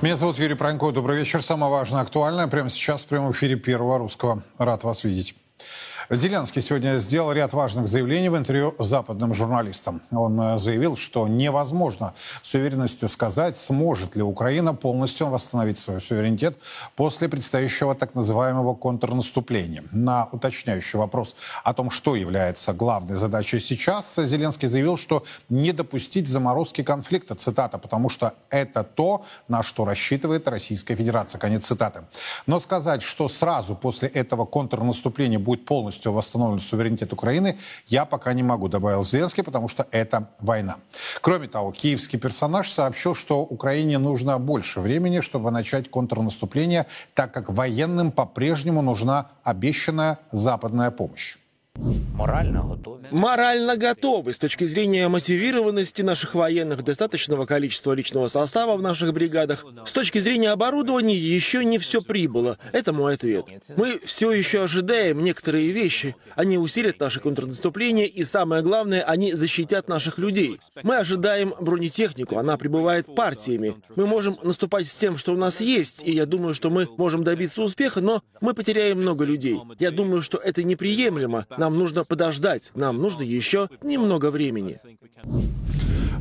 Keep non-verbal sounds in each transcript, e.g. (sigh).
Меня зовут Юрий Пронько. Добрый вечер. Самое важное, актуальное прямо сейчас в прямом эфире Первого Русского. Рад вас видеть. Зеленский сегодня сделал ряд важных заявлений в интервью западным журналистам. Он э, заявил, что невозможно с уверенностью сказать, сможет ли Украина полностью восстановить свой суверенитет после предстоящего так называемого контрнаступления. На уточняющий вопрос о том, что является главной задачей сейчас, Зеленский заявил, что не допустить заморозки конфликта, цитата, потому что это то, на что рассчитывает Российская Федерация, конец цитаты. Но сказать, что сразу после этого контрнаступления будет полностью полностью восстановлен суверенитет Украины, я пока не могу, добавил Зеленский, потому что это война. Кроме того, киевский персонаж сообщил, что Украине нужно больше времени, чтобы начать контрнаступление, так как военным по-прежнему нужна обещанная западная помощь. Морально готовы. Морально готовы. С точки зрения мотивированности наших военных, достаточного количества личного состава в наших бригадах. С точки зрения оборудования еще не все прибыло. Это мой ответ. Мы все еще ожидаем некоторые вещи. Они усилят наше контрнаступление и, самое главное, они защитят наших людей. Мы ожидаем бронетехнику, она прибывает партиями. Мы можем наступать с тем, что у нас есть, и я думаю, что мы можем добиться успеха, но мы потеряем много людей. Я думаю, что это неприемлемо. Нам нам нужно подождать, нам нужно еще немного времени.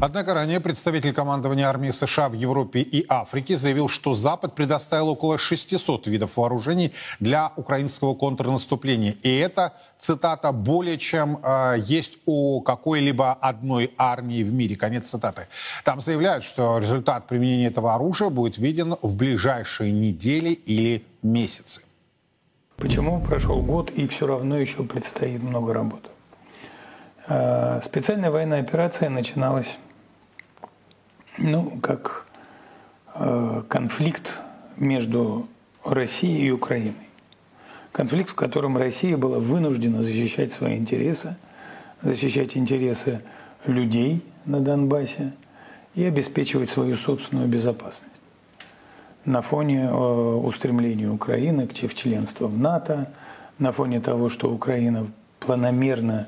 Однако ранее представитель командования армии США в Европе и Африке заявил, что Запад предоставил около 600 видов вооружений для украинского контрнаступления. И это, цитата, более чем э, есть у какой-либо одной армии в мире. Конец цитаты. Там заявляют, что результат применения этого оружия будет виден в ближайшие недели или месяцы. Почему прошел год и все равно еще предстоит много работы? Э, специальная военная операция начиналась, ну, как э, конфликт между Россией и Украиной. Конфликт, в котором Россия была вынуждена защищать свои интересы, защищать интересы людей на Донбассе и обеспечивать свою собственную безопасность на фоне э, устремления Украины к членству в НАТО, на фоне того, что Украина планомерно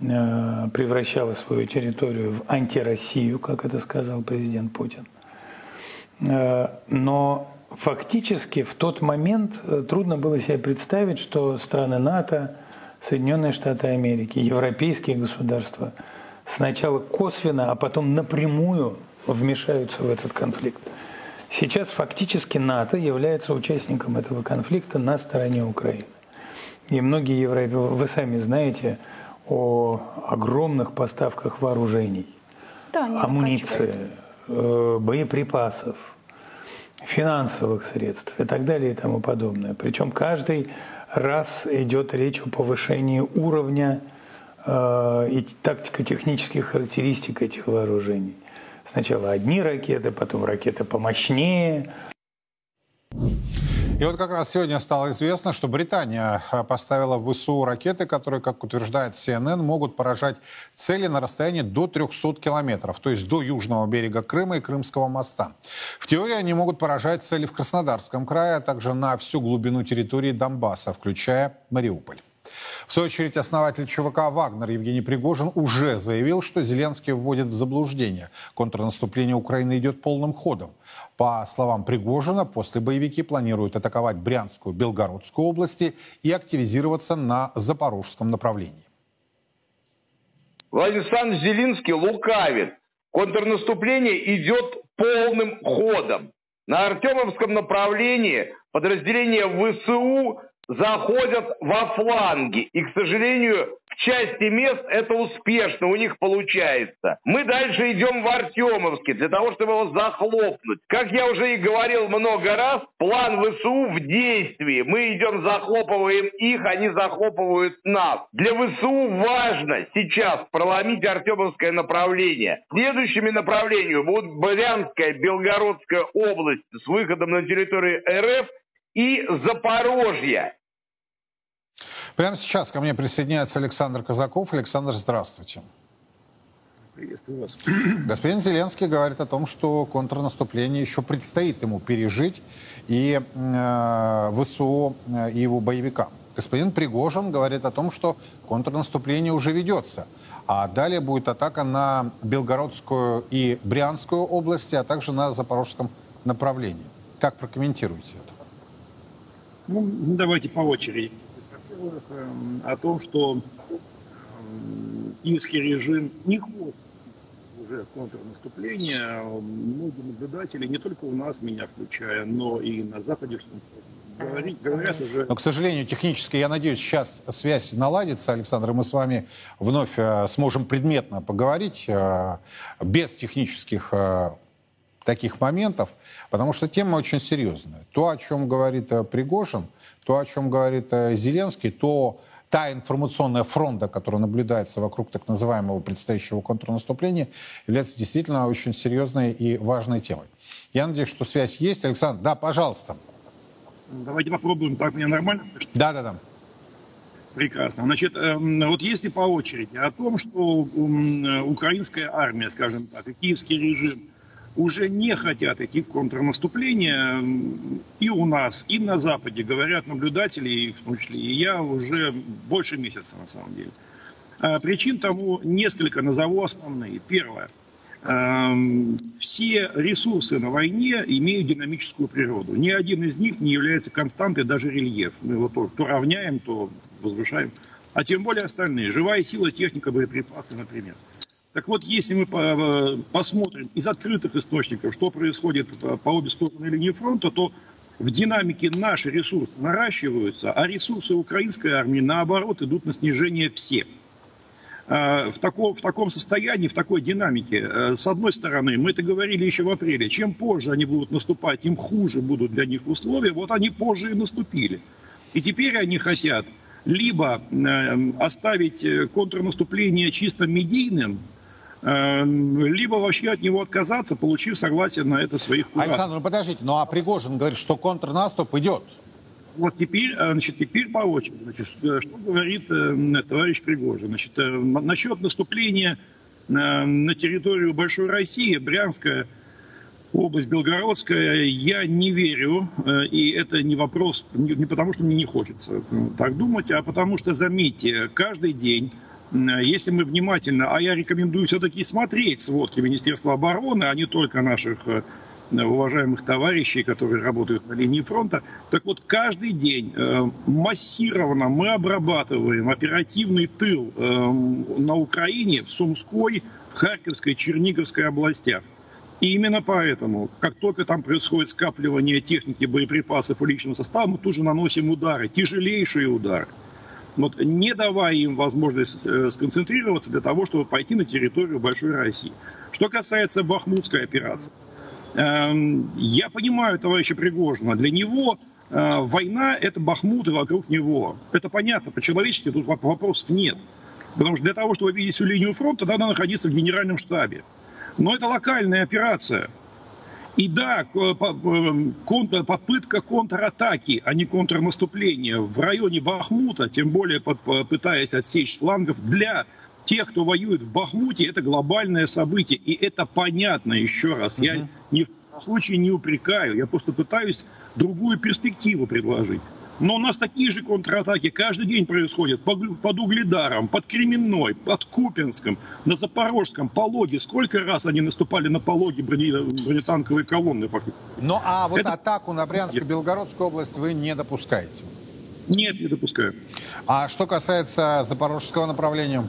э, превращала свою территорию в антироссию, как это сказал президент Путин. Э, но фактически в тот момент трудно было себе представить, что страны НАТО, Соединенные Штаты Америки, европейские государства сначала косвенно, а потом напрямую вмешаются в этот конфликт. Сейчас фактически НАТО является участником этого конфликта на стороне Украины. И многие европейцы, вы сами знаете о огромных поставках вооружений, да, амуниции, э, боеприпасов, финансовых средств и так далее и тому подобное. Причем каждый раз идет речь о повышении уровня э, и тактико-технических характеристик этих вооружений. Сначала одни ракеты, потом ракеты помощнее. И вот как раз сегодня стало известно, что Британия а, поставила в ВСУ ракеты, которые, как утверждает CNN, могут поражать цели на расстоянии до 300 километров, то есть до южного берега Крыма и Крымского моста. В теории они могут поражать цели в Краснодарском крае, а также на всю глубину территории Донбасса, включая Мариуполь. В свою очередь, основатель ЧВК «Вагнер» Евгений Пригожин уже заявил, что Зеленский вводит в заблуждение. Контрнаступление Украины идет полным ходом. По словам Пригожина, после боевики планируют атаковать Брянскую, Белгородскую области и активизироваться на Запорожском направлении. Александрович Зеленский лукавит. Контрнаступление идет полным ходом. На Артемовском направлении подразделения ВСУ заходят во фланги. И, к сожалению, в части мест это успешно у них получается. Мы дальше идем в Артемовске для того, чтобы его захлопнуть. Как я уже и говорил много раз, план ВСУ в действии. Мы идем, захлопываем их, они захлопывают нас. Для ВСУ важно сейчас проломить Артемовское направление. Следующими направлениями будут Брянская, Белгородская область с выходом на территорию РФ и Запорожье. Прямо сейчас ко мне присоединяется Александр Казаков. Александр, здравствуйте. Приветствую вас. Господин Зеленский говорит о том, что контрнаступление еще предстоит ему пережить и э, ВСУ, э, и его боевикам. Господин Пригожин говорит о том, что контрнаступление уже ведется. А далее будет атака на Белгородскую и Брянскую области, а также на Запорожском направлении. Как прокомментируете это? Ну, давайте по очереди. Во-первых, эм, о том, что эм, киевский режим не хочет уже контрнаступления. Многие наблюдатели, не только у нас, меня включая, но и на Западе, говорить, говорят уже... Но, к сожалению, технически, я надеюсь, сейчас связь наладится, Александр, и мы с вами вновь э, сможем предметно поговорить, э, без технических э, таких моментов, потому что тема очень серьезная. То, о чем говорит э, Пригожин, то, о чем говорит э, Зеленский, то та информационная фронта, которая наблюдается вокруг так называемого предстоящего контрнаступления, является действительно очень серьезной и важной темой. Я надеюсь, что связь есть. Александр, да, пожалуйста. Давайте попробуем. Так меня нормально? Да, да, да. Прекрасно. Значит, эм, вот если по очереди о том, что украинская армия, скажем так, и киевский режим уже не хотят идти в контрнаступление, и у нас, и на Западе, говорят наблюдатели, в том числе и я, уже больше месяца на самом деле. А причин тому несколько назову основные. Первое – Эм, все ресурсы на войне имеют динамическую природу. Ни один из них не является константой, даже рельеф. Мы его то, то равняем, то возвышаем. А тем более остальные. Живая сила, техника, боеприпасы, например. Так вот, если мы э, посмотрим из открытых источников, что происходит по обе стороны линии фронта, то в динамике наши ресурсы наращиваются, а ресурсы украинской армии, наоборот, идут на снижение всех. Э, в таком, в таком состоянии, в такой динамике. Э, с одной стороны, мы это говорили еще в апреле, чем позже они будут наступать, тем хуже будут для них условия. Вот они позже и наступили. И теперь они хотят либо э, оставить контрнаступление чисто медийным, либо вообще от него отказаться, получив согласие на это своих кураторов. Александр, ну подождите, ну а Пригожин говорит, что контрнаступ идет. Вот теперь, э, значит, теперь по очереди. Значит, что говорит э, товарищ Пригожин? Значит, э, насчет наступления э, на территорию Большой России, Брянская область, Белгородская, я не верю. Э, и это не вопрос, не, не потому что мне не хочется так думать, а потому что, заметьте, каждый день если мы внимательно, а я рекомендую все-таки смотреть сводки Министерства обороны, а не только наших э, уважаемых товарищей, которые работают на линии фронта. Так вот, каждый день э, массированно мы обрабатываем оперативный тыл э, на Украине, в Сумской, Харьковской, Черниговской областях. И именно поэтому, как только там происходит скапливание техники, боеприпасов и личного состава, мы тут же наносим удары, тяжелейшие удары. Вот, не давая им возможность э, сконцентрироваться для того, чтобы пойти на территорию Большой России. Что касается Бахмутской операции – Эм, я понимаю товарища Пригожина. Для него э, война – это Бахмут и вокруг него. Это понятно, по-человечески тут вопросов нет. Потому что для того, чтобы видеть всю линию фронта, надо находиться в генеральном штабе. Но это локальная операция. И да, э, попытка контратаки, а не контрнаступления в районе Бахмута, тем более пытаясь отсечь флангов, для тех, кто воюет в Бахмуте, это глобальное событие. И это понятно, еще раз. Я ни в коем случае не упрекаю, я просто пытаюсь другую перспективу предложить. Но у нас такие же контратаки каждый день происходят под Угледаром, под Кременной, под Купинском, на Запорожском, Пологе. Сколько раз они наступали на Пологе бронетанковые колонны? Ну а вот Это... атаку на Брянскую, Белгородскую область вы не допускаете? Нет, не допускаю. А что касается запорожского направления?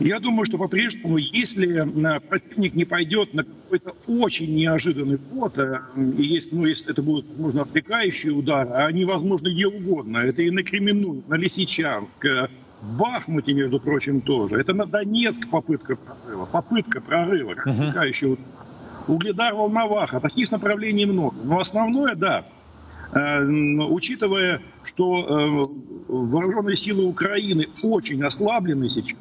Я думаю, что по-прежнему, если э, противник не пойдет на какой-то очень неожиданный ход, э, и есть, ну, если это будут, возможно, отвлекающие удары, а они, возможно, где угодно, это и на Кременную, на Лисичанск, э, в Бахмуте, между прочим, тоже. Это на Донецк попытка прорыва, попытка прорыва, как отвлекающий удар. Угледар, Волноваха, таких направлений много. Но основное, да, учитывая, что вооруженные силы Украины очень ослаблены сейчас,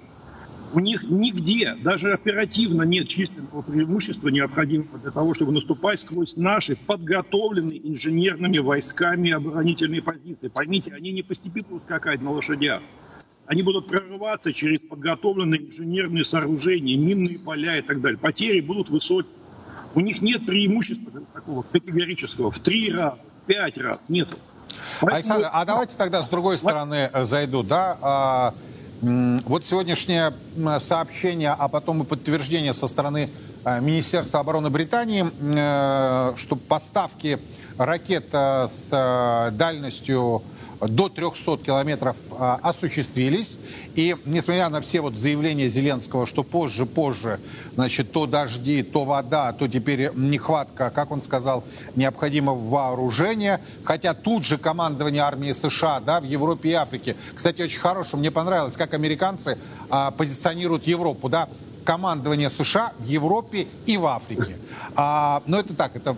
у них нигде, даже оперативно нет численного преимущества, необходимого для того, чтобы наступать сквозь наши подготовленные инженерными войсками оборонительные позиции. Поймите, они не постепенно будут скакать на лошадях. Они будут прорываться через подготовленные инженерные сооружения, минные поля и так далее. Потери будут высокие. У них нет преимущества такого категорического. В три раза, в пять раз. Нет. Поэтому... Александр, а давайте тогда с другой стороны э, зайду. Да? Вот сегодняшнее сообщение, а потом и подтверждение со стороны э, Министерства обороны Британии, э, что поставки ракет с дальностью до 300 километров а, осуществились. И несмотря на все вот заявления Зеленского, что позже, позже, значит, то дожди, то вода, то теперь нехватка, как он сказал, необходимого вооружения. Хотя тут же командование армии США да, в Европе и Африке. Кстати, очень хорошо, мне понравилось, как американцы а, позиционируют Европу. Да, командование США в Европе и в Африке. А, но это так, это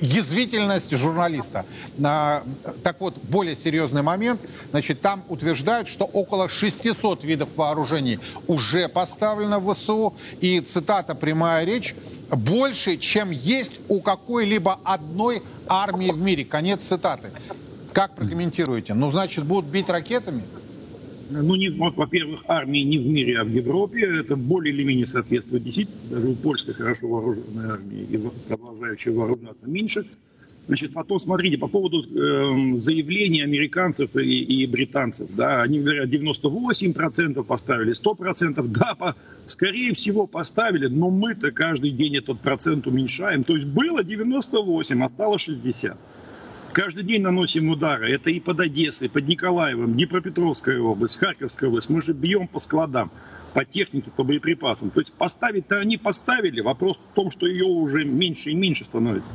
язвительность журналиста. Так вот, более серьезный момент. Значит, там утверждают, что около 600 видов вооружений уже поставлено в ВСУ. И цитата, прямая речь, больше, чем есть у какой-либо одной армии в мире. Конец цитаты. Как прокомментируете? Ну, значит, будут бить ракетами? Ну, не, во-первых, армии не в мире, а в Европе. Это более или менее соответствует действительно. Даже у польской хорошо вооруженной армии и продолжающей вооружаться меньше. Значит, потом смотрите, по поводу э, заявлений американцев и, и британцев, да, они говорят, 98% поставили, 100%, да, по, скорее всего поставили, но мы-то каждый день этот процент уменьшаем. То есть было 98, а стало 60. Каждый день наносим удары. Это и под Одессой, под Николаевым, Днепропетровская область, Харьковская область. Мы же бьем по складам, по технике, по боеприпасам. То есть поставить-то они поставили. Вопрос в том, что ее уже меньше и меньше становится.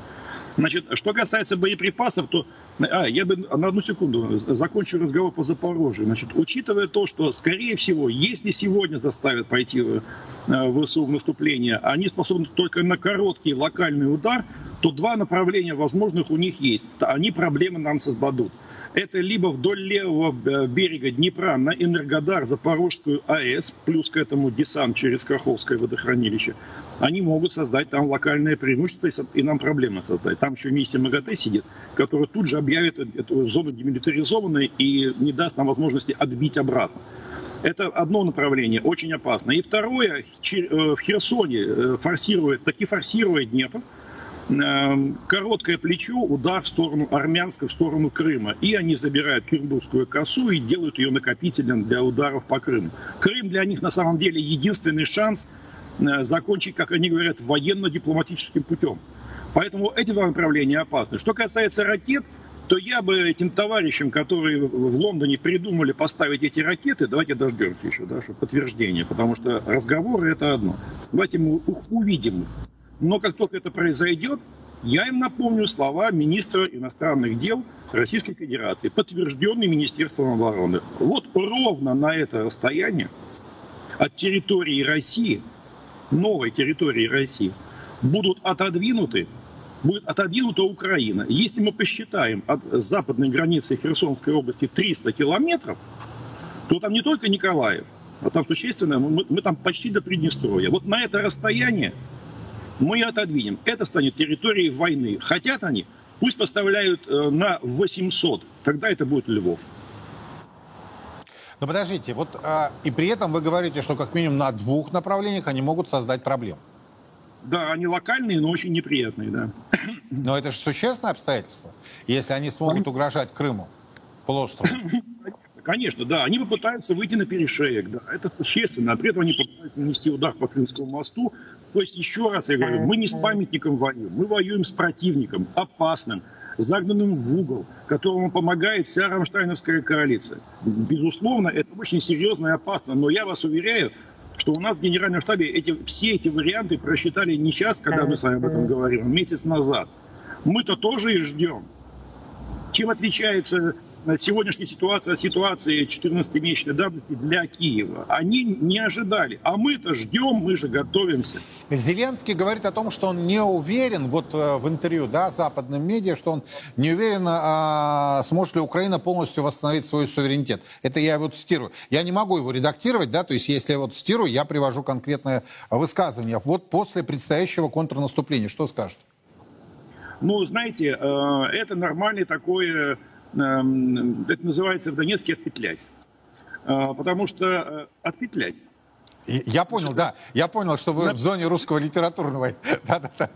Значит, что касается боеприпасов, то... А, я бы на одну секунду закончу разговор по Запорожью. Значит, учитывая то, что, скорее всего, если сегодня заставят пойти в э, ВСУ в наступление, они способны только на короткий локальный удар, то два направления возможных у них есть. Они проблемы нам создадут. Это либо вдоль левого э, берега Днепра на Энергодар, Запорожскую АЭС, плюс к этому десант через Каховское водохранилище. Они могут создать там локальное преимущество и нам проблемы создать. Там еще миссия МАГАТЭ сидит, которая тут же объявит эту зону демилитаризованной и не даст нам возможности отбить обратно. Это одно направление, очень опасно. И второе, э, в Херсоне э, форсирует, таки форсирует Днепр, короткое плечо, удар в сторону армянской, в сторону Крыма. И они забирают Кирбургскую косу и делают ее накопителем для ударов по Крыму. Крым для них на самом деле единственный шанс э, закончить, как они говорят, военно-дипломатическим путем. Поэтому эти два направления опасны. Что касается ракет, то я бы этим товарищам, которые в Лондоне придумали поставить эти ракеты, давайте дождемся еще, да, чтобы подтверждение, потому что разговоры это одно. Давайте мы увидим но как только это произойдет, я им напомню слова министра иностранных дел Российской Федерации, подтвержденные Министерством обороны. Вот ровно на это расстояние от территории России, новой территории России, будут отодвинуты, будет отодвинута Украина. Если мы посчитаем от западной границы Херсонской области 300 километров, то там не только Николаев, а там существенно, мы, мы там почти до Приднестровья. Вот на это расстояние мы ее отодвинем. Это станет территорией войны. Хотят они, пусть поставляют э, на 800, тогда это будет Львов. Но подождите, вот а, и при этом вы говорите, что как минимум на двух направлениях они могут создать проблему. Да, они локальные, но очень неприятные, да. Но это же существенное обстоятельство, если они смогут угрожать Крыму, полуострову. Конечно, да. Они попытаются выйти на перешеек, да. Это существенно. А при этом они попытаются нанести удар по Крымскому мосту. То есть, еще раз я говорю, мы не с памятником воюем, мы воюем с противником, опасным, загнанным в угол, которому помогает вся рамштайновская коалиция. Безусловно, это очень серьезно и опасно. Но я вас уверяю, что у нас в Генеральном штабе эти, все эти варианты просчитали не сейчас, когда мы с вами об этом говорим, а месяц назад. Мы-то тоже и ждем. Чем отличается сегодняшняя ситуация, ситуации 14-месячной давности для Киева. Они не ожидали. А мы-то ждем, мы же готовимся. Зеленский говорит о том, что он не уверен, вот э, в интервью да, западным медиа, что он не уверен, а, сможет ли Украина полностью восстановить свой суверенитет. Это я вот цитирую. Я не могу его редактировать, да, то есть если я вот цитирую, я привожу конкретное высказывание. Вот после предстоящего контрнаступления, что скажет? Ну, знаете, э, это нормальный такой это называется в Донецке отпетлять. А, потому что э, отпетлять. Я понял, да. Я понял, что вы на... в зоне русского литературного. (laughs) Да-да-да.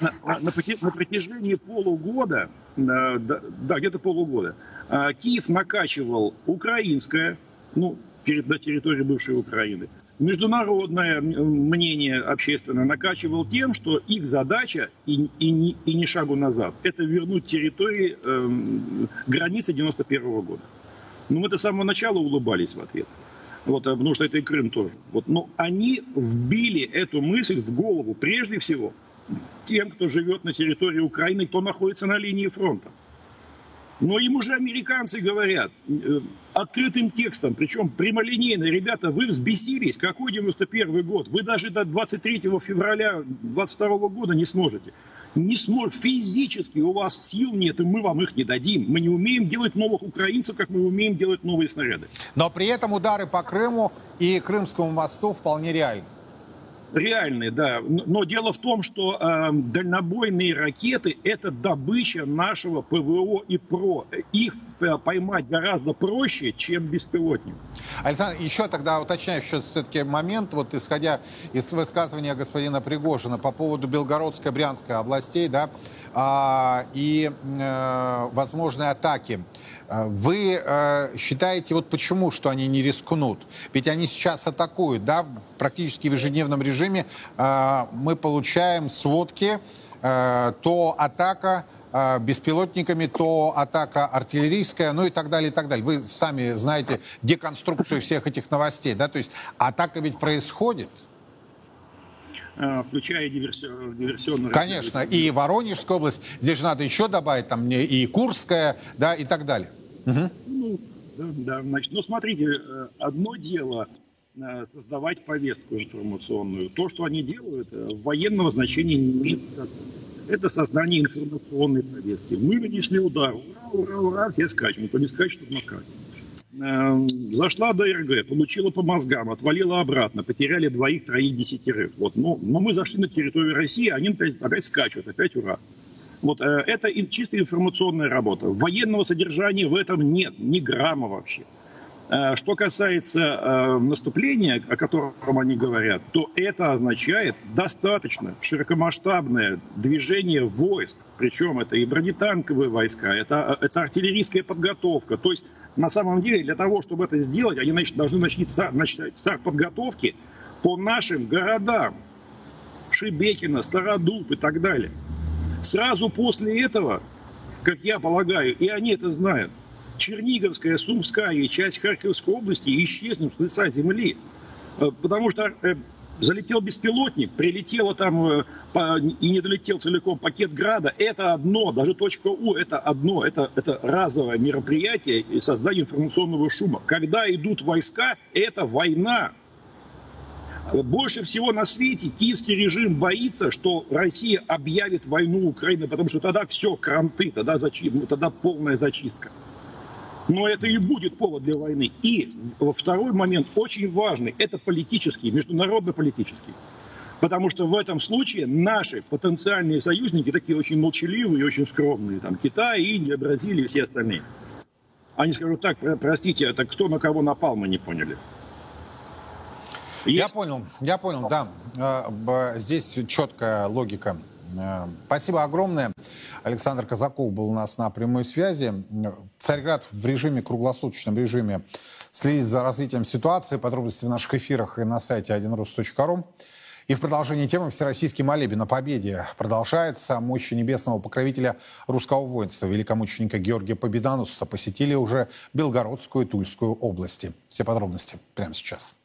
На, на, на протяжении полугода, э, да, да где-то полугода, э, Киев накачивал украинское, ну, на территории бывшей Украины, международное мнение общественное накачивал тем, что их задача и, и, и не шагу назад, это вернуть территории э, границы 91 -го года. Ну, мы до самого начала улыбались в ответ. Вот, э, потому что это и Крым тоже. Вот, но они вбили эту мысль в голову прежде всего тем, кто живет на территории Украины, кто находится на линии фронта. Но им уже американцы говорят э, открытым текстом, причем прямолинейно, ребята, вы взбесились, какой 91 год? Вы даже до 23 февраля 22 года не сможете. Не сможете, физически у вас сил нет, и мы вам их не дадим. Мы не умеем делать новых украинцев, как мы умеем делать новые снаряды. Но при этом удары по Крыму и Крымскому мосту вполне реальны. Реальные, да. Но дело в том, что э, дальнобойные ракеты – это добыча нашего ПВО и ПРО. Их поймать гораздо проще, чем беспилотник. Александр, еще тогда уточняющий все-таки момент, вот исходя из высказывания господина Пригожина по поводу Белгородской, Брянской областей, да, а, и э, возможной атаки. А, вы э, считаете, вот почему, что они не рискнут? Ведь они сейчас атакуют, да, практически в ежедневном режиме э, мы получаем сводки, то атака беспилотниками, то атака артиллерийская, ну и так далее, и так далее. Вы сами знаете деконструкцию всех этих новостей, да, то есть атака ведь происходит. Э, включая диверсионную... Конечно, и Воронежская область, здесь же надо еще добавить, там и Курская, да, и так далее. Угу. Ну, да, да, значит, ну смотрите, э, одно дело э, создавать повестку информационную. То, что они делают, военного значения не имеет. Это создание информационной повестки. Мы нанесли удар. Ура, ура, ура, все скачем. Кто не скачет, тот наскачет. Эм, зашла до РГ, получила по мозгам, отвалила обратно, потеряли двоих, троих, десятерых. Вот, но, но мы зашли на территорию России, они опять, опять скачут, опять ура. Вот э, это чисто информационная работа. Военного содержания в этом нет, ни грамма вообще. Э, что касается э, наступления, о котором они говорят, то это означает достаточно широкомасштабное движение войск, причем это и бронетанковые войска, это, это артиллерийская подготовка. То есть на самом деле для того, чтобы это сделать, они значит, должны начать с подготовки по нашим городам. Шебекино, Стародуб и так далее. Сразу после этого, как я полагаю, и они это знают, Черниговская, Сумская и часть Харьковской области исчезнут с лица земли. Э, потому что э, залетел беспилотник, прилетело там э, и не долетел целиком пакет Града, это одно, даже точка У, это одно, это, это разовое мероприятие и создание информационного шума. Когда идут войска, это война. Больше всего на свете киевский режим боится, что Россия объявит войну Украине, потому что тогда все, кранты, тогда, зачистка, ну, тогда полная зачистка. Но это и будет повод для войны. И второй момент очень важный, это политический, международно-политический. Потому что в этом случае наши потенциальные союзники, такие очень молчаливые и очень скромные, там Китай, Индия, Бразилия и все остальные, они скажут так, простите, это кто на кого напал, мы не поняли. Я понял, я понял, да. Э, здесь четкая логика спасибо огромное. Александр Казаков был у нас на прямой связи. Царьград в режиме, круглосуточном режиме следит за развитием ситуации. Подробности в наших эфирах и на сайте 1rus.ru. И в продолжении темы Всероссийский молебен о победе продолжается. Мощи небесного покровителя русского воинства, великомученика Георгия Победоносца, посетили уже Белгородскую и Тульскую области. Все подробности прямо сейчас.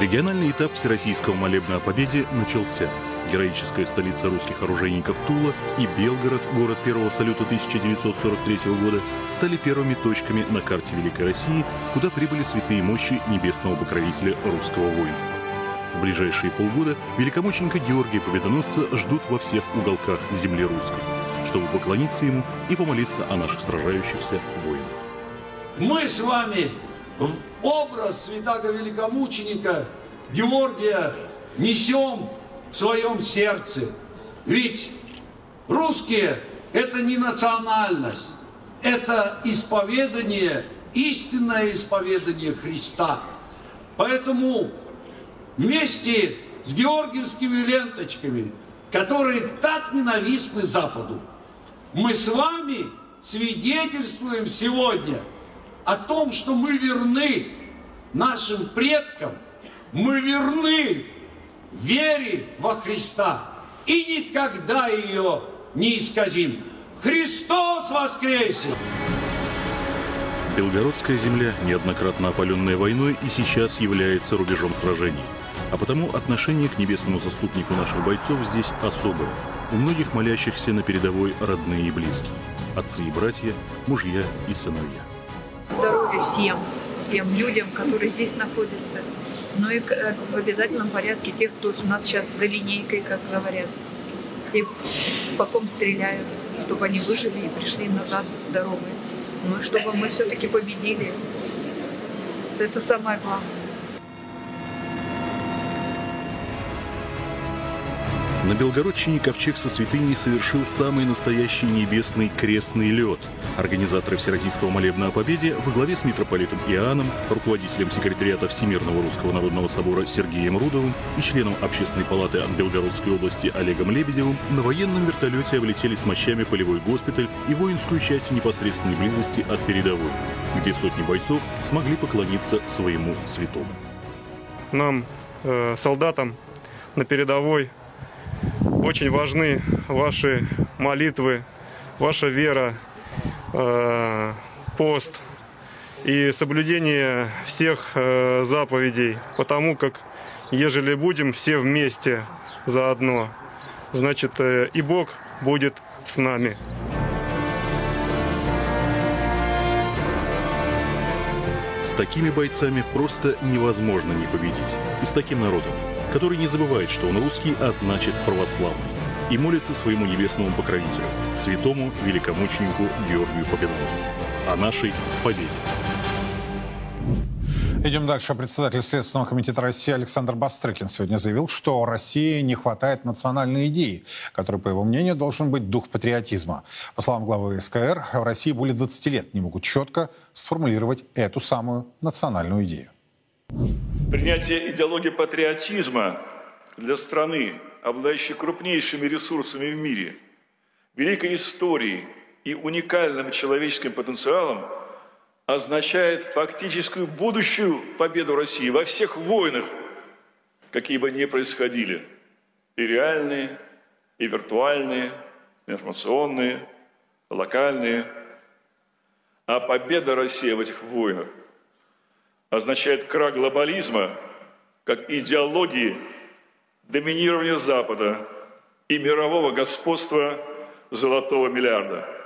Региональный этап Всероссийского молебна о победе начался. Героическая столица русских оружейников Тула и Белгород, город первого салюта 1943 года, стали первыми точками на карте Великой России, куда прибыли святые мощи небесного покровителя русского воинства. В ближайшие полгода великомученика Георгия Победоносца ждут во всех уголках земли русской, чтобы поклониться ему и помолиться о наших сражающихся воинах. Мы с вами образ святого великомученика Георгия несем в своем сердце. Ведь русские – это не национальность, это исповедание, истинное исповедание Христа. Поэтому вместе с георгиевскими ленточками, которые так ненавистны Западу, мы с вами свидетельствуем сегодня о том, что мы верны нашим предкам, мы верны вере во Христа и никогда ее не исказим. Христос воскресе! Белгородская земля, неоднократно опаленная войной, и сейчас является рубежом сражений. А потому отношение к небесному заступнику наших бойцов здесь особое. У многих молящихся на передовой родные и близкие. Отцы и братья, мужья и сыновья. Здоровья всем, всем людям, которые здесь находятся. Ну и э, в обязательном порядке тех, кто у нас сейчас за линейкой, как говорят. Те, по ком стреляют, чтобы они выжили и пришли назад здоровые. Ну и чтобы мы все-таки победили. Это самое главное. На Белгородчине ковчег со святыней совершил самый настоящий небесный крестный лед. Организаторы Всероссийского молебна о победе во главе с митрополитом Иоанном, руководителем секретариата Всемирного Русского Народного Собора Сергеем Рудовым и членом Общественной палаты от Белгородской области Олегом Лебедевым на военном вертолете облетели с мощами полевой госпиталь и воинскую часть в непосредственной близости от передовой, где сотни бойцов смогли поклониться своему святому. Нам, э, солдатам на передовой, очень важны ваши молитвы, ваша вера, э, пост и соблюдение всех э, заповедей, потому как ежели будем все вместе заодно, значит э, и Бог будет с нами. С такими бойцами просто невозможно не победить. И с таким народом который не забывает, что он русский, а значит православный, и молится своему небесному покровителю, святому великомученику Георгию Победоносцу, о нашей победе. Идем дальше. Председатель Следственного комитета России Александр Бастрыкин сегодня заявил, что России не хватает национальной идеи, который, по его мнению, должен быть дух патриотизма. По словам главы СКР, в России более 20 лет не могут четко сформулировать эту самую национальную идею. Принятие идеологии патриотизма для страны, обладающей крупнейшими ресурсами в мире, великой историей и уникальным человеческим потенциалом, означает фактическую будущую победу России во всех войнах, какие бы ни происходили, и реальные, и виртуальные, информационные, локальные. А победа России в этих войнах означает крах глобализма как идеологии доминирования Запада и мирового господства золотого миллиарда.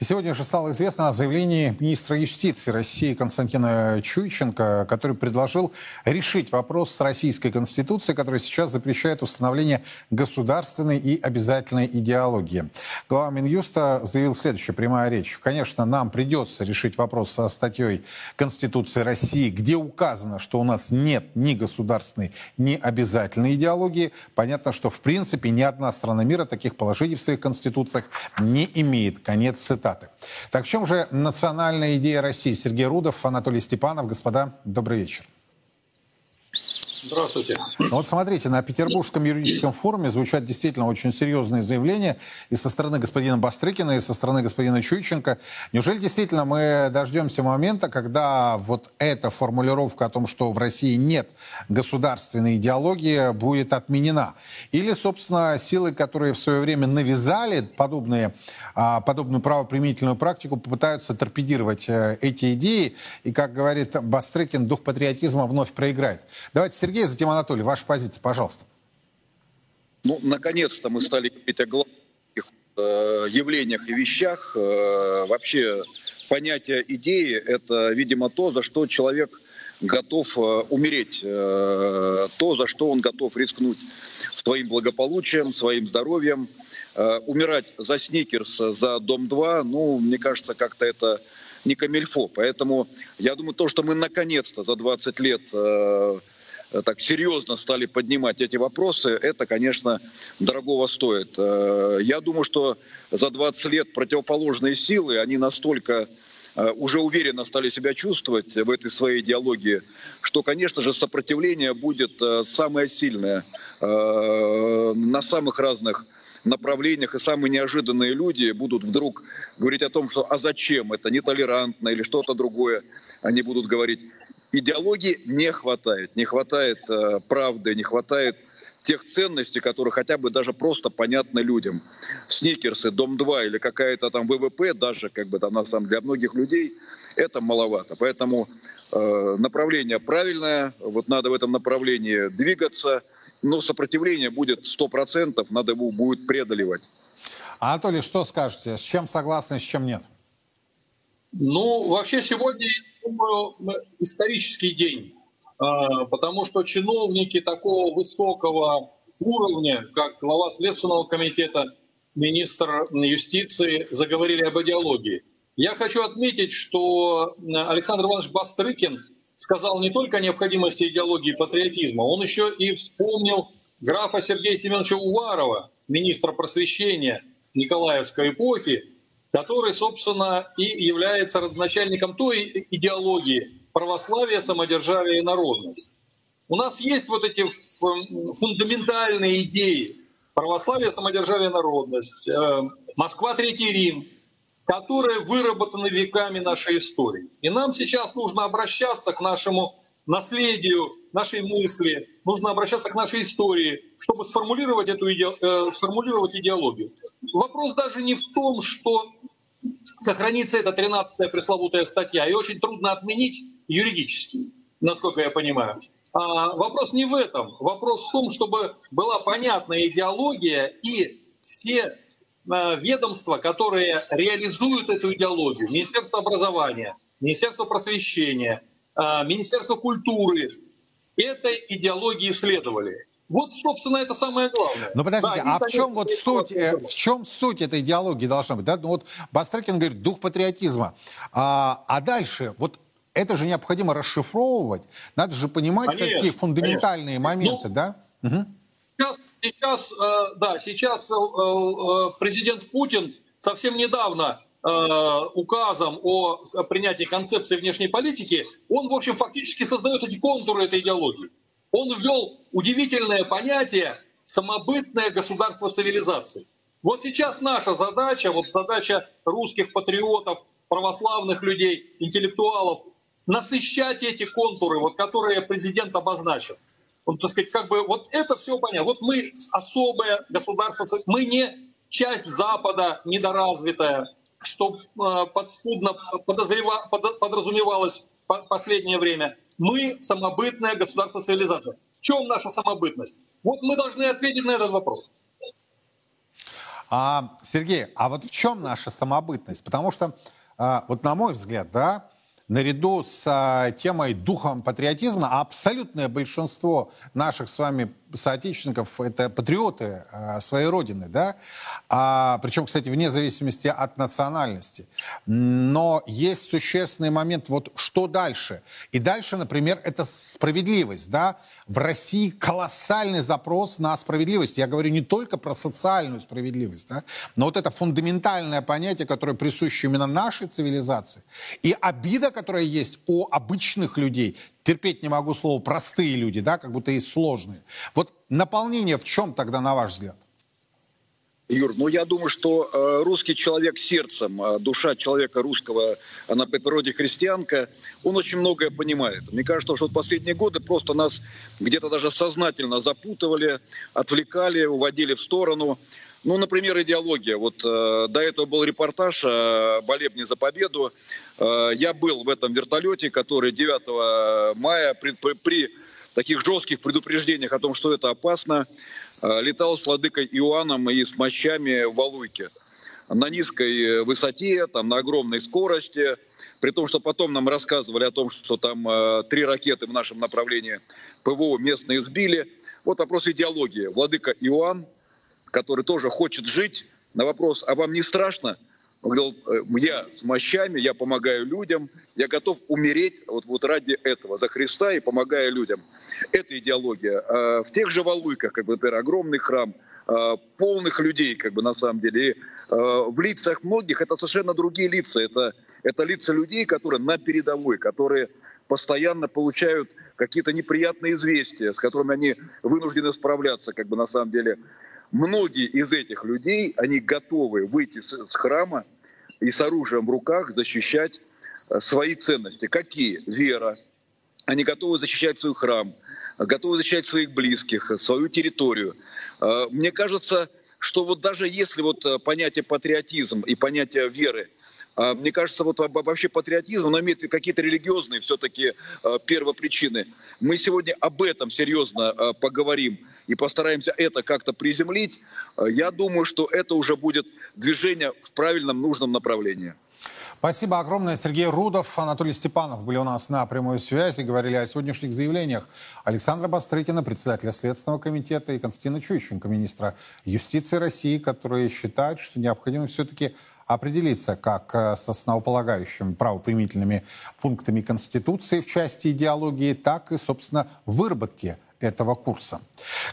И сегодня же стало известно о заявлении министра юстиции России Константина Чуйченко, который предложил решить вопрос с российской конституцией, которая сейчас запрещает установление государственной и обязательной идеологии. Глава Минюста заявил следующее, прямая речь. Конечно, нам придется решить вопрос со статьей Конституции России, где указано, что у нас нет ни государственной, ни обязательной идеологии. Понятно, что в принципе ни одна страна мира таких положений в своих конституциях не имеет. Конец цитаты цитаты. Так в чем же национальная идея России? Сергей Рудов, Анатолий Степанов. Господа, добрый вечер. Здравствуйте. Ну вот смотрите, на Петербургском юридическом форуме звучат действительно очень серьезные заявления и со стороны господина Бастрыкина, и со стороны господина Чуйченко. Неужели действительно мы дождемся момента, когда вот эта формулировка о том, что в России нет государственной идеологии, будет отменена? Или, собственно, силы, которые в свое время навязали подобные, а, подобную правоприменительную практику, попытаются торпедировать э, эти идеи, и, как говорит Бастрыкин, дух патриотизма вновь проиграет? Давайте Сергей, затем Анатолий. Ваша позиция, пожалуйста. Ну, наконец-то мы стали говорить о главных э, явлениях и вещах. Э, вообще понятие идеи – это, видимо, то, за что человек готов э, умереть, то, за что он готов рискнуть своим благополучием, своим здоровьем. Умирать за сникерс, за Дом-2, ну, мне кажется, как-то это не камельфо. Поэтому я думаю, то, что мы наконец-то за 20 лет так серьезно стали поднимать эти вопросы, это, конечно, дорогого стоит. Э, я думаю, что за 20 лет противоположные силы, они настолько э, уже уверенно стали себя чувствовать в этой своей идеологии, что, конечно же, сопротивление будет самое сильное на самых разных направлениях, и самые неожиданные люди будут вдруг говорить о том, что а зачем это, нетолерантно или что-то другое, они будут говорить. Идеологии не хватает, не хватает э, правды, не хватает тех ценностей, которые хотя бы даже просто понятны людям. Сникерсы, Дом-2 или какая-то там ВВП, даже как бы там на самом для многих людей это маловато. Поэтому э, направление правильное, вот надо в этом направлении двигаться, но сопротивление будет 100%, надо его будет преодолевать. Анатолий, что скажете? С чем согласны, с чем нет? Ну, вообще сегодня, я думаю, исторический день, а, потому что чиновники такого высокого уровня, как глава Следственного комитета, министр юстиции, заговорили об идеологии. Я хочу отметить, что Александр Иванович Бастрыкин сказал не только о необходимости идеологии патриотизма, он еще и вспомнил графа Сергея Семеновича Уварова, министра просвещения Николаевской эпохи, который, собственно, и является родоначальником той идеологии православия, самодержавия и народность. У нас есть вот эти фундаментальные идеи православие, самодержавие, народность, э, Москва, Третий Рим, которые выработаны веками нашей истории. И нам сейчас нужно обращаться к нашему наследию, нашей мысли, нужно обращаться к нашей истории, чтобы сформулировать эту иде... э, сформулировать идеологию. Вопрос даже не в том, что сохранится эта 13-я пресловутая статья, и очень трудно отменить юридически, насколько я понимаю. А вопрос не в этом. Вопрос в том, чтобы была понятная идеология и все э, ведомства, которые реализуют эту идеологию, Министерство образования, Министерство просвещения, э, Министерство культуры, этой идеологии следовали. Вот, собственно, это самое главное. Ну, подождите, да, а в чем вот суть, э, в чем суть этой идеологии должна быть? Да? Ну, вот Бастрыкин говорит, дух патриотизма. А, а дальше, вот это же необходимо расшифровывать. Надо же понимать, конечно, какие фундаментальные конечно. моменты, ну, да? Угу. Сейчас, сейчас, э, да, сейчас э, э, президент Путин совсем недавно указом о принятии концепции внешней политики, он, в общем, фактически создает эти контуры этой идеологии. Он ввел удивительное понятие самобытное государство цивилизации. Вот сейчас наша задача, вот задача русских патриотов, православных людей, интеллектуалов, насыщать эти контуры, вот, которые президент обозначил. Вот, так сказать, как бы вот это все понятно. Вот мы особое государство, мы не часть Запада недоразвитая, что э, подспудно подозрева, под, подразумевалось в последнее время. Мы самобытное государство цивилизация. В чем наша самобытность? Вот мы должны ответить на этот вопрос. А, Сергей, а вот в чем наша самобытность? Потому что, а, вот на мой взгляд, да, наряду с а, темой духом патриотизма, абсолютное большинство наших с вами соотечественников это патриоты а, своей родины, да, а, причем, кстати, вне зависимости от национальности. Но есть существенный момент, вот что дальше? И дальше, например, это справедливость, да. В России колоссальный запрос на справедливость. Я говорю не только про социальную справедливость, да, но вот это фундаментальное понятие, которое присуще именно нашей цивилизации. И обида, которая есть у обычных людей, терпеть не могу слово простые люди, да, как будто есть сложные. Вот наполнение в чем тогда, на ваш взгляд? Юр, ну я думаю, что э, русский человек сердцем, э, душа человека русского, она по природе христианка, он очень многое понимает. Мне кажется, что в последние годы просто нас где-то даже сознательно запутывали, отвлекали, уводили в сторону. Ну, например, идеология. Вот э, до этого был репортаж о «Болебне за победу». Э, я был в этом вертолете, который 9 мая при, при таких жестких предупреждениях о том, что это опасно, э, летал с владыкой Иоанном и с мощами в Валуйке. На низкой высоте, там, на огромной скорости, при том, что потом нам рассказывали о том, что там э, три ракеты в нашем направлении ПВО местные сбили. Вот вопрос идеологии. Владыка Иоанн, который тоже хочет жить, на вопрос, а вам не страшно? Он говорил, «Э, я с мощами, я помогаю людям, я готов умереть вот, вот ради этого, за Христа и помогая людям. Это идеология. А в тех же Валуйках, как бы, например, огромный храм, а, полных людей, как бы на самом деле. И а, в лицах многих это совершенно другие лица. Это, это лица людей, которые на передовой, которые постоянно получают какие-то неприятные известия, с которыми они вынуждены справляться, как бы на самом деле. Многие из этих людей, они готовы выйти с храма и с оружием в руках защищать э, свои ценности. Какие? Вера. Они готовы защищать свой храм, готовы защищать своих близких, свою территорию. Э, мне кажется, что вот даже если вот э, понятие патриотизм и понятие веры мне кажется, вот вообще патриотизм, он имеет какие-то религиозные все-таки первопричины. Мы сегодня об этом серьезно поговорим и постараемся это как-то приземлить, э, я думаю, что это уже будет движение в правильном, нужном направлении. Спасибо огромное. Сергей Рудов, Анатолий Степанов были у нас на прямой связи, говорили о сегодняшних заявлениях Александра Бастрыкина, председателя Следственного комитета, и Константина Чуйченко, министра юстиции России, которые считают, что необходимо все-таки определиться как э, с основополагающими правоприменительными пунктами Конституции в части идеологии, так и, собственно, выработки этого курса.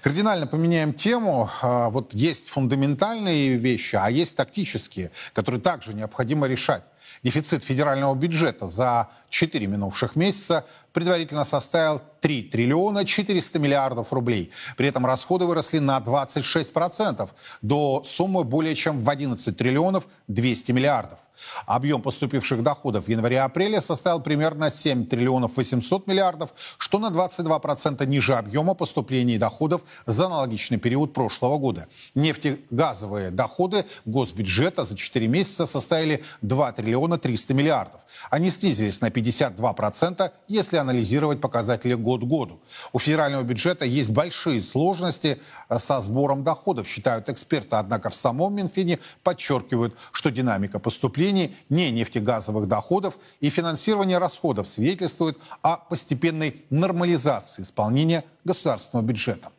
Кардинально поменяем тему. А, вот есть фундаментальные вещи, а есть тактические, которые также необходимо решать. Дефицит федерального бюджета за 4 минувших месяца предварительно составил 3 триллиона 400 миллиардов рублей. При этом расходы выросли на 26% до суммы более чем в 11 триллионов 200 миллиардов. Объем поступивших доходов в январе-апреле составил примерно 7 триллионов 800 миллиардов, что на 22% ниже объема поступлений доходов за аналогичный период прошлого года. Нефтегазовые доходы госбюджета за 4 месяца составили 2 триллиона 300 миллиардов. Они снизились на 52%, если анализировать показатели год к году. У федерального бюджета есть большие сложности э, со сбором доходов, считают эксперты. Однако в самом Минфине подчеркивают, что динамика поступлений не нефтегазовых доходов и финансирование расходов свидетельствует о постепенной нормализации исполнения государственного бюджета.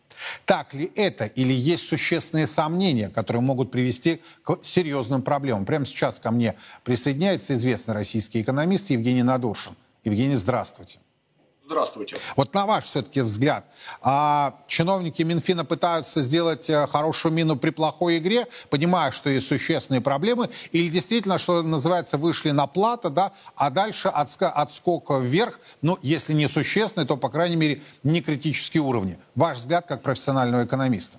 Так ли это или есть существенные сомнения, которые могут привести к серьезным проблемам? Прямо сейчас ко мне присоединяется известный российский экономист Евгений Надушин. Евгений, здравствуйте. Здравствуйте. Вот на ваш все-таки взгляд, а чиновники Минфина пытаются сделать э, хорошую мину при плохой игре, понимая, что есть существенные проблемы, или действительно, что называется, вышли на плато, да, а дальше отскок вверх, ну, если не существенный, то, по крайней мере, не критические уровни. Ваш взгляд как профессионального экономиста.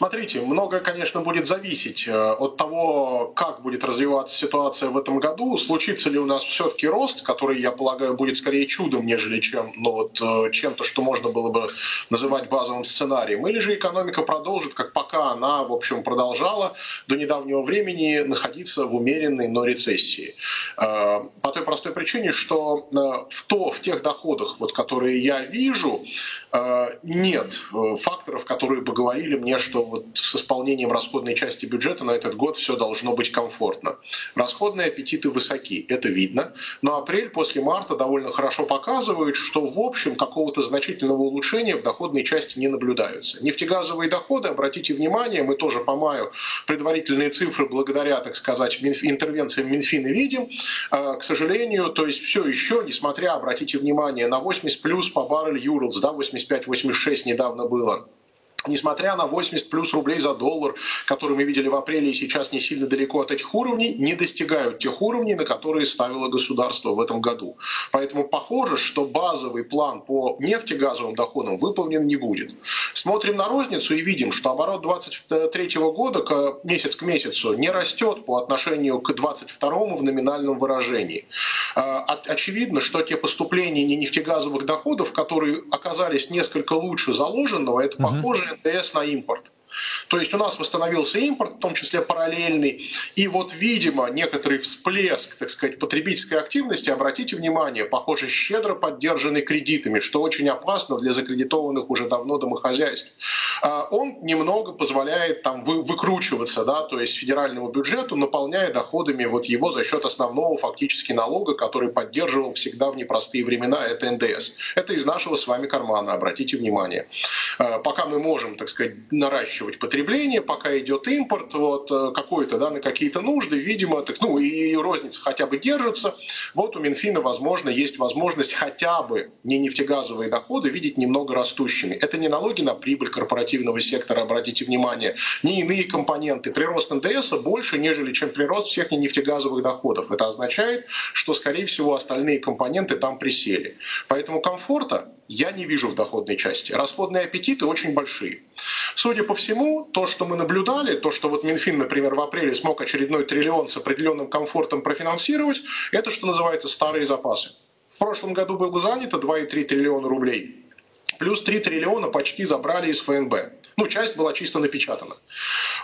Смотрите, многое, конечно, будет зависеть э, от того, как будет развиваться ситуация в этом году. Случится ли у нас все-таки рост, который, я полагаю, будет скорее чудом, нежели чем ну, вот, э, чем-то, что можно было бы называть базовым сценарием. Или же экономика продолжит, как пока она, в общем, продолжала до недавнего времени находиться в умеренной, но рецессии. Э, по той простой причине, что в, то, в тех доходах, вот, которые я вижу, нет факторов, которые бы говорили мне, что вот с исполнением расходной части бюджета на этот год все должно быть комфортно. Расходные аппетиты высоки, это видно. Но апрель после марта довольно хорошо показывает, что в общем какого-то значительного улучшения в доходной части не наблюдаются. Нефтегазовые доходы, обратите внимание, мы тоже по маю предварительные цифры благодаря, так сказать, интервенциям Минфина видим. А, к сожалению, то есть все еще, несмотря, обратите внимание, на 80 плюс по баррель Юрлс, да, 85-86 недавно было, несмотря на 80 плюс рублей за доллар, которые мы видели в апреле и сейчас не сильно далеко от этих уровней, не достигают тех уровней, на которые ставило государство в этом году. Поэтому похоже, что базовый план по нефтегазовым доходам выполнен не будет. Смотрим на розницу и видим, что оборот 2023 года к, месяц к месяцу не растет по отношению к 2022 в номинальном выражении. А, очевидно, что те поступления нефтегазовых доходов, которые оказались несколько лучше заложенного, это похоже НДС на импорт. То есть у нас восстановился импорт, в том числе параллельный, и вот, видимо, некоторый всплеск, так сказать, потребительской активности, обратите внимание, похоже, щедро поддержанный кредитами, что очень опасно для закредитованных уже давно домохозяйств. А он немного позволяет там вы, выкручиваться, да, то есть федеральному бюджету, наполняя доходами вот его за счет основного фактически налога, который поддерживал всегда в непростые времена, это НДС. Это из нашего с вами кармана, обратите внимание. А пока мы можем, так сказать, наращивать наращивать потребление, пока идет импорт вот, э, какой-то да, на какие-то нужды, видимо, так, ну и розница хотя бы держится. Вот у Минфина, возможно, есть возможность хотя бы не нефтегазовые доходы видеть немного растущими. Это не налоги на прибыль корпоративного сектора, обратите внимание, не иные компоненты. Прирост НДС больше, нежели чем прирост всех нефтегазовых доходов. Это означает, что, скорее всего, остальные компоненты там присели. Поэтому комфорта я не вижу в доходной части. Расходные аппетиты очень большие. Судя по всему, то, что мы наблюдали, то, что вот Минфин, например, в апреле смог очередной триллион с определенным комфортом профинансировать, это, что называется, старые запасы. В прошлом году было занято 2,3 триллиона рублей. Плюс 3 триллиона почти забрали из ФНБ. Ну, часть была чисто напечатана.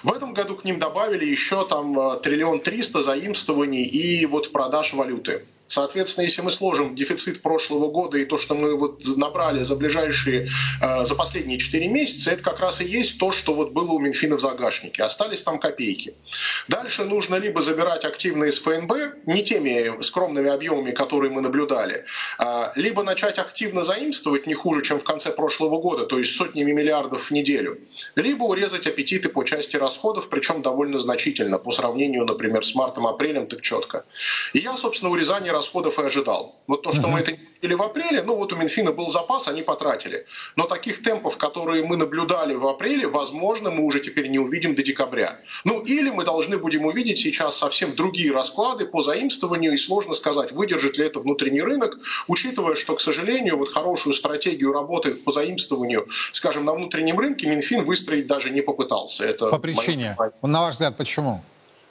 В этом году к ним добавили еще там э, триллион триста заимствований и вот продаж валюты. Соответственно, если мы сложим дефицит прошлого года и то, что мы вот набрали за ближайшие, э, за последние 4 месяца, это как раз и есть то, что вот было у Минфина в загашнике. Остались там копейки. Дальше нужно либо забирать активно из ФНБ, не теми скромными объемами, которые мы наблюдали, а, либо начать активно заимствовать не хуже, чем в конце прошлого года, то есть сотнями миллиардов в неделю, либо урезать аппетиты по части расходов, причем довольно значительно, по сравнению, например, с мартом-апрелем, так четко. И я, собственно, урезание расходов и ожидал. Вот то, что uh-huh. мы это или в апреле, ну вот у Минфина был запас, они потратили. Но таких темпов, которые мы наблюдали в апреле, возможно, мы уже теперь не увидим до декабря. Ну или мы должны будем увидеть сейчас совсем другие расклады по заимствованию, и сложно сказать, выдержит ли это внутренний рынок, учитывая, что, к сожалению, вот хорошую стратегию работы по заимствованию, скажем, на внутреннем рынке Минфин выстроить даже не попытался. Это по причине. Моя... На ваш взгляд, почему?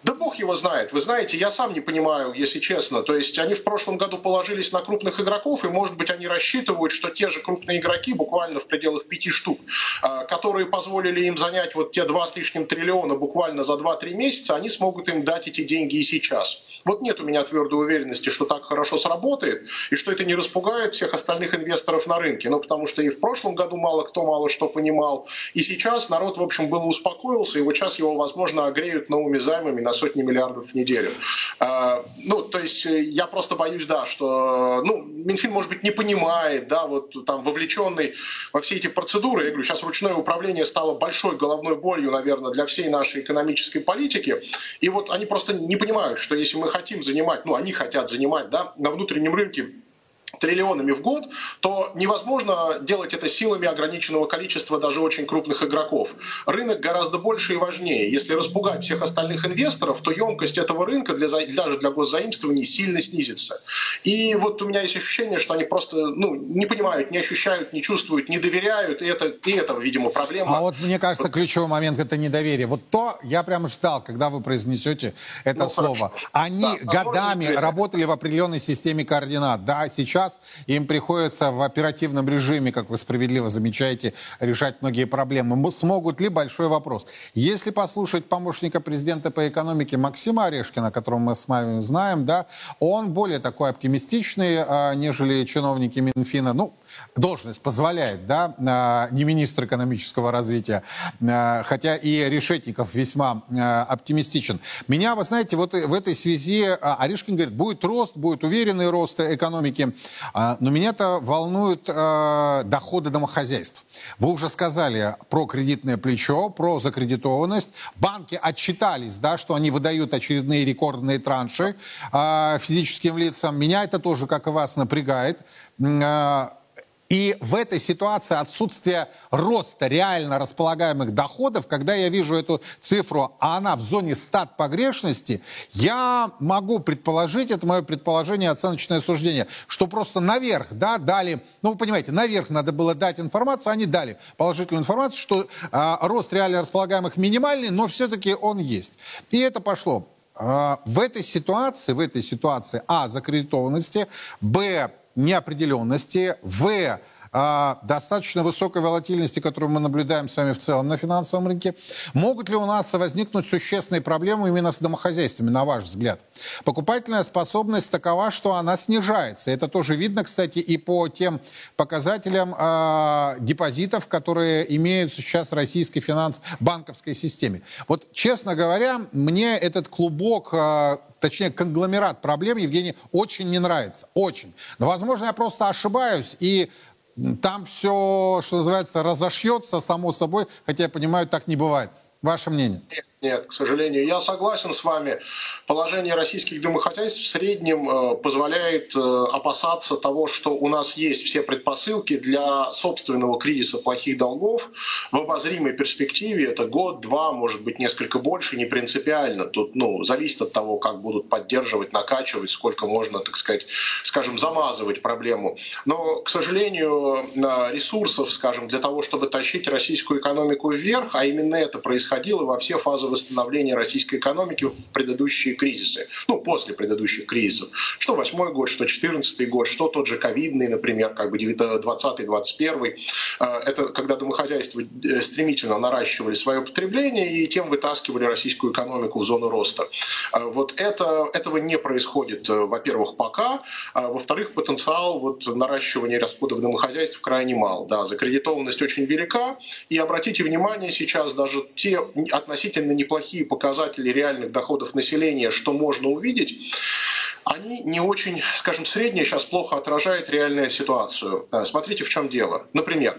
Да бог его знает. Вы знаете, я сам не понимаю, если честно. То есть они в прошлом году положились на крупных игроков, и, может быть, они рассчитывают, что те же крупные игроки, буквально в пределах пяти штук, а, которые позволили им занять вот те два с лишним триллиона буквально за 2-3 месяца, они смогут им дать эти деньги и сейчас. Вот нет у меня твердой уверенности, что так хорошо сработает, и что это не распугает всех остальных инвесторов на рынке. Ну, потому что и в прошлом году мало кто мало что понимал, и сейчас народ, в общем, был успокоился, и вот сейчас его, возможно, огреют новыми займами на сотни миллиардов в неделю. А, ну, то есть э, я просто боюсь, да, что, ну, Минфин, может быть, не понимает, да, вот там вовлеченный во все эти процедуры, я говорю, сейчас ручное управление стало большой головной болью, наверное, для всей нашей экономической политики, и вот они просто не понимают, что если мы хотим занимать, ну, они хотят занимать, да, на внутреннем рынке триллионами в год, то невозможно делать это силами ограниченного количества даже очень крупных игроков. Рынок гораздо больше и важнее. Если распугать всех остальных инвесторов, то емкость этого рынка для, даже для госзаимствований сильно снизится. И вот у меня есть ощущение, что они просто ну, не понимают, не ощущают, не чувствуют, не доверяют, и это, и это видимо, проблема. А вот мне кажется, ключевой момент – это недоверие. Вот то я прямо ждал, когда вы произнесете это ну, слово. Хорошо. Они да, годами работали в определенной системе координат. Да, сейчас сейчас им приходится в оперативном режиме, как вы справедливо замечаете, решать многие проблемы. Смогут ли? Большой вопрос. Если послушать помощника президента по экономике Максима Орешкина, которого мы с вами знаем, да, он более такой оптимистичный, а, нежели чиновники Минфина. Ну, должность позволяет, да, не министр экономического развития, а, хотя и Решетников весьма а, оптимистичен. Меня, вы знаете, вот в этой связи Орешкин говорит, будет рост, будет уверенный рост экономики, но меня-то волнуют доходы домохозяйств. Вы уже сказали про кредитное плечо, про закредитованность. Банки отчитались, да, что они выдают очередные рекордные транши физическим лицам. Меня это тоже, как и вас, напрягает. И в этой ситуации отсутствие роста реально располагаемых доходов, когда я вижу эту цифру, а она в зоне стат погрешности, я могу предположить, это мое предположение, оценочное суждение, что просто наверх да, дали, ну вы понимаете, наверх надо было дать информацию, они дали положительную информацию, что э, рост реально располагаемых минимальный, но все-таки он есть. И это пошло. Э, в этой ситуации, в этой ситуации, а, закредитованности, б, неопределенности, в а, достаточно высокой волатильности, которую мы наблюдаем с вами в целом на финансовом рынке, могут ли у нас возникнуть существенные проблемы именно с домохозяйствами, на ваш взгляд? Покупательная способность такова, что она снижается. Это тоже видно, кстати, и по тем показателям э, депозитов, которые имеются сейчас российской финанс-банковской системе. Вот, честно говоря, мне этот клубок э, точнее, конгломерат проблем, Евгений, очень не нравится. Очень. Но, возможно, я просто ошибаюсь, и там все, что называется, разошьется само собой, хотя я понимаю, так не бывает. Ваше мнение? Нет, Нет, к сожалению, я согласен с вами. Положение российских домохозяйств в среднем э, позволяет э, опасаться того, что у нас есть все предпосылки для собственного кризиса плохих долгов в обозримой перспективе. Это год, два, может быть, несколько больше, не принципиально. Тут ну, зависит от того, как будут поддерживать, накачивать, сколько можно, так сказать, скажем, замазывать проблему. Но, к сожалению, ресурсов, скажем, для того, чтобы тащить российскую экономику вверх, а именно это происходило во все фазы восстановления российской экономики в предыдущие кризисы, ну, после предыдущих кризисов. Что восьмой год, что четырнадцатый год, что тот же ковидный, например, как бы 20 двадцать первый. А, это когда домохозяйства э, стремительно наращивали свое потребление и тем вытаскивали российскую экономику в зону роста. А, вот это, этого не происходит, э, во-первых, пока, а во-вторых, потенциал вот наращивания расходов домохозяйств крайне мал. Да, закредитованность очень велика, и обратите внимание, сейчас даже те относительно неплохие показатели реальных доходов населения, что можно увидеть, они не очень, скажем, средние сейчас плохо отражают реальную ситуацию. Э, смотрите, в чем дело. Например,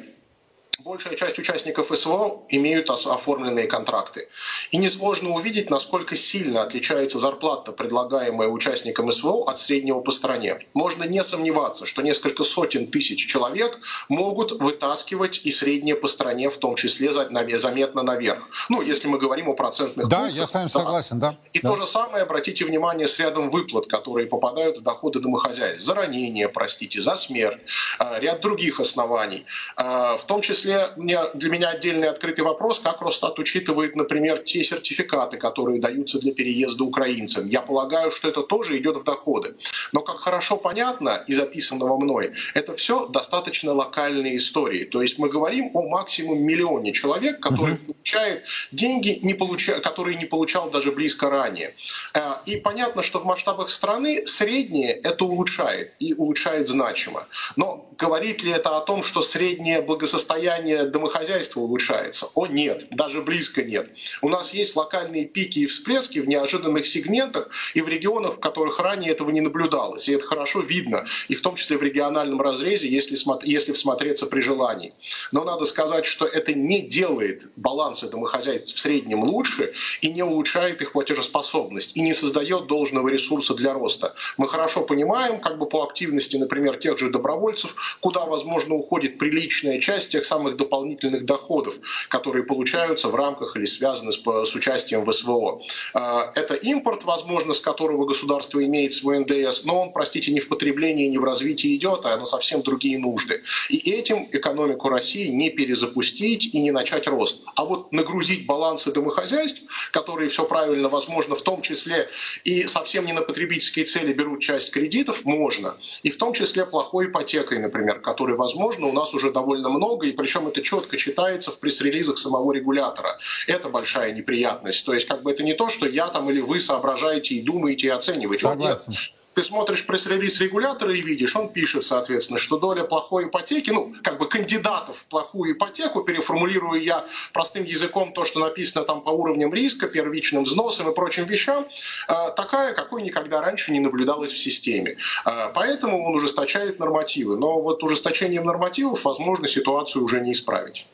большая часть участников СВО имеют оформленные контракты. И несложно увидеть, насколько сильно отличается зарплата, предлагаемая участникам СВО от среднего по стране. Можно не сомневаться, что несколько сотен тысяч человек могут вытаскивать и среднее по стране, в том числе заметно наверх. Ну, если мы говорим о процентных Да, пунктах, я с вами да. согласен, да. И да. то же самое, обратите внимание, с рядом выплат, которые попадают в доходы домохозяйств. За ранение, простите, за смерть, а, ряд других оснований. А, в том числе для меня отдельный открытый вопрос, как Росстат учитывает, например, те сертификаты, которые даются для переезда украинцам. Я полагаю, что это тоже идет в доходы. Но, как хорошо понятно и записанного мной, это все достаточно локальные истории. То есть мы говорим о максимум миллионе человек, который угу. получает деньги, не получа... которые не получал даже близко ранее. Э, и понятно, что в масштабах страны среднее это улучшает и улучшает значимо. Но говорит ли это о том, что среднее благосостояние состояние домохозяйства улучшается? О нет, даже близко нет. У нас есть локальные пики и всплески в неожиданных сегментах и в регионах, в которых ранее этого не наблюдалось. И это хорошо видно, и в том числе в региональном разрезе, если, если всмотреться при желании. Но надо сказать, что это не делает балансы домохозяйств в среднем лучше и не улучшает их платежеспособность, и не создает должного ресурса для роста. Мы хорошо понимаем, как бы по активности, например, тех же добровольцев, куда, возможно, уходит приличная часть тех самых дополнительных доходов, которые получаются в рамках или связаны с, с участием в СВО. А, это импорт, возможно, с которого государство имеет свой НДС, но он, простите, не в потреблении, не в развитии идет, а на совсем другие нужды. И этим экономику России не перезапустить и не начать рост. А вот нагрузить балансы домохозяйств, которые все правильно, возможно, в том числе и совсем не на потребительские цели берут часть кредитов, можно. И в том числе плохой ипотекой, например, которой, возможно, у нас уже довольно много, и причем это четко читается в пресс-релизах самого регулятора. Это большая неприятность. То есть как бы это не то, что я там или вы соображаете и думаете и оцениваете. Согласен. Ты смотришь пресс-релиз регулятора и видишь, он пишет, соответственно, что доля плохой ипотеки, ну, как бы кандидатов в плохую ипотеку, переформулирую я простым языком то, что написано там по уровням риска, первичным взносам и прочим вещам, э, такая, какой никогда раньше не наблюдалась в системе. Э, поэтому он ужесточает нормативы. Но вот ужесточением нормативов, возможно, ситуацию уже не исправить.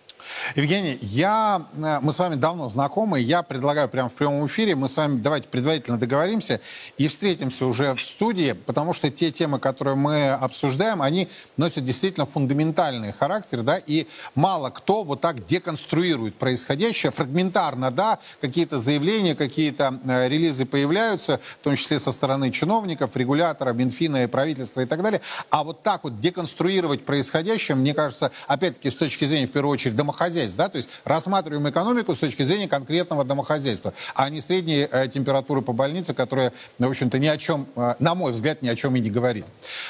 Евгений, я, э, мы с вами давно знакомы, я предлагаю прямо в прямом эфире, мы с вами давайте предварительно договоримся и встретимся уже в студии, потому что те темы, которые мы обсуждаем, они носят действительно фундаментальный характер, да, и мало кто вот так деконструирует происходящее, фрагментарно, да, какие-то заявления, какие-то э, релизы появляются, в том числе со стороны чиновников, регулятора, Минфина и правительства и так далее, а вот так вот деконструировать происходящее, мне кажется, опять-таки с точки зрения, в первую очередь, домохозяйств, да, то есть рассматриваем экономику с точки зрения конкретного домохозяйства, а не средней э, температуры по больнице, которая, в общем-то, ни о чем, э, на мой взгляд, ни о чем и не говорит.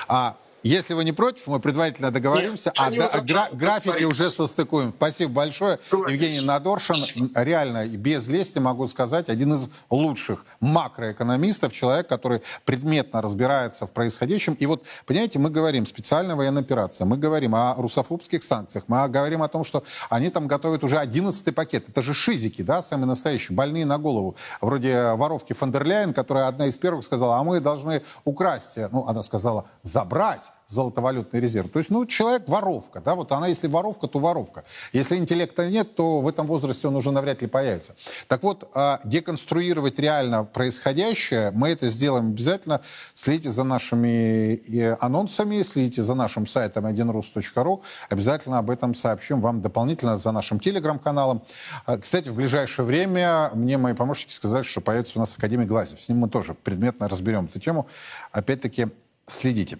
А, если вы не против, мы предварительно договоримся, Нет, а да, гра- графики уже состыкуем. Спасибо большое. Евгений Надоршин, реально, без лести могу сказать, один из лучших макроэкономистов, человек, который предметно разбирается в происходящем. И вот, понимаете, мы говорим специальная военная операция, мы говорим о русофобских санкциях, мы говорим о том, что они там готовят уже 11 пакет. Это же шизики, да, самые настоящие, больные на голову. Вроде воровки фон которая одна из первых сказала, а мы должны украсть. Ну, она сказала, забрать золотовалютный резерв. То есть, ну, человек воровка, да, вот она, если воровка, то воровка. Если интеллекта нет, то в этом возрасте он уже навряд ли появится. Так вот, а, деконструировать реально происходящее, мы это сделаем обязательно. Следите за нашими э, анонсами, следите за нашим сайтом 1rus.ru. Обязательно об этом сообщим вам дополнительно за нашим телеграм-каналом. А, кстати, в ближайшее время мне мои помощники сказали, что появится у нас Академик Глазев. С ним мы тоже предметно разберем эту тему. Опять-таки, следите.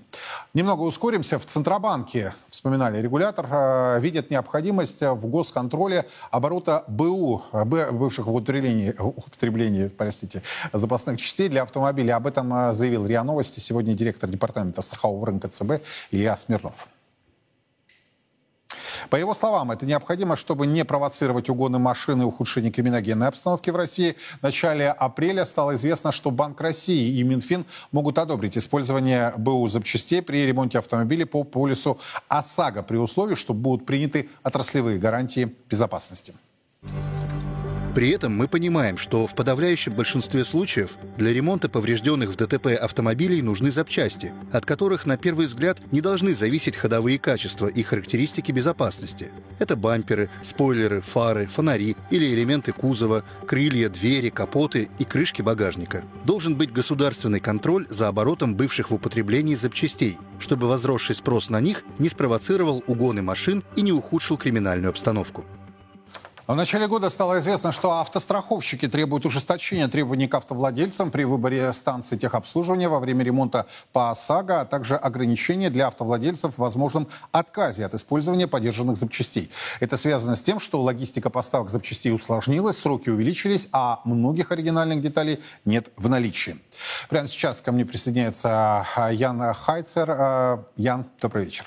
Немного ускоримся. В Центробанке, вспоминали регулятор, э, видят необходимость в госконтроле оборота БУ, бывших в употреблении, употреблении простите, запасных частей для автомобилей. Об этом э, заявил РИА Новости сегодня директор департамента страхового рынка ЦБ Илья Смирнов. По его словам, это необходимо, чтобы не провоцировать угоны машин и ухудшение криминогенной обстановки в России. В начале апреля стало известно, что Банк России и Минфин могут одобрить использование БУ запчастей при ремонте автомобилей по полису ОСАГО при условии, что будут приняты отраслевые гарантии безопасности. При этом мы понимаем, что в подавляющем большинстве случаев для ремонта поврежденных в ДТП автомобилей нужны запчасти, от которых на первый взгляд не должны зависеть ходовые качества и характеристики безопасности. Это бамперы, спойлеры, фары, фонари или элементы кузова, крылья, двери, капоты и крышки багажника. Должен быть государственный контроль за оборотом бывших в употреблении запчастей, чтобы возросший спрос на них не спровоцировал угоны машин и не ухудшил криминальную обстановку. В начале года стало известно, что автостраховщики требуют ужесточения требований к автовладельцам при выборе станции техобслуживания во время ремонта по ОСАГО, а также ограничения для автовладельцев в возможном отказе от использования подержанных запчастей. Это связано с тем, что логистика поставок запчастей усложнилась, сроки увеличились, а многих оригинальных деталей нет в наличии. Прямо сейчас ко мне присоединяется а, Ян Хайцер. А, Ян, добрый вечер.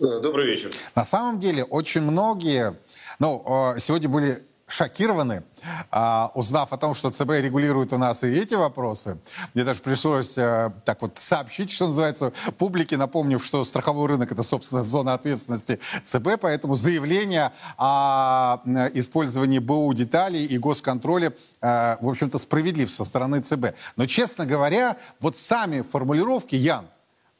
Добрый вечер. На самом деле очень многие ну, сегодня были шокированы, а, узнав о том, что ЦБ регулирует у нас и эти вопросы. Мне даже пришлось а, так вот сообщить, что называется, публике, напомнив, что страховой рынок — это, собственно, зона ответственности ЦБ, поэтому заявление о использовании БУ деталей и госконтроле, а, в общем-то, справедлив со стороны ЦБ. Но, честно говоря, вот сами формулировки, Ян,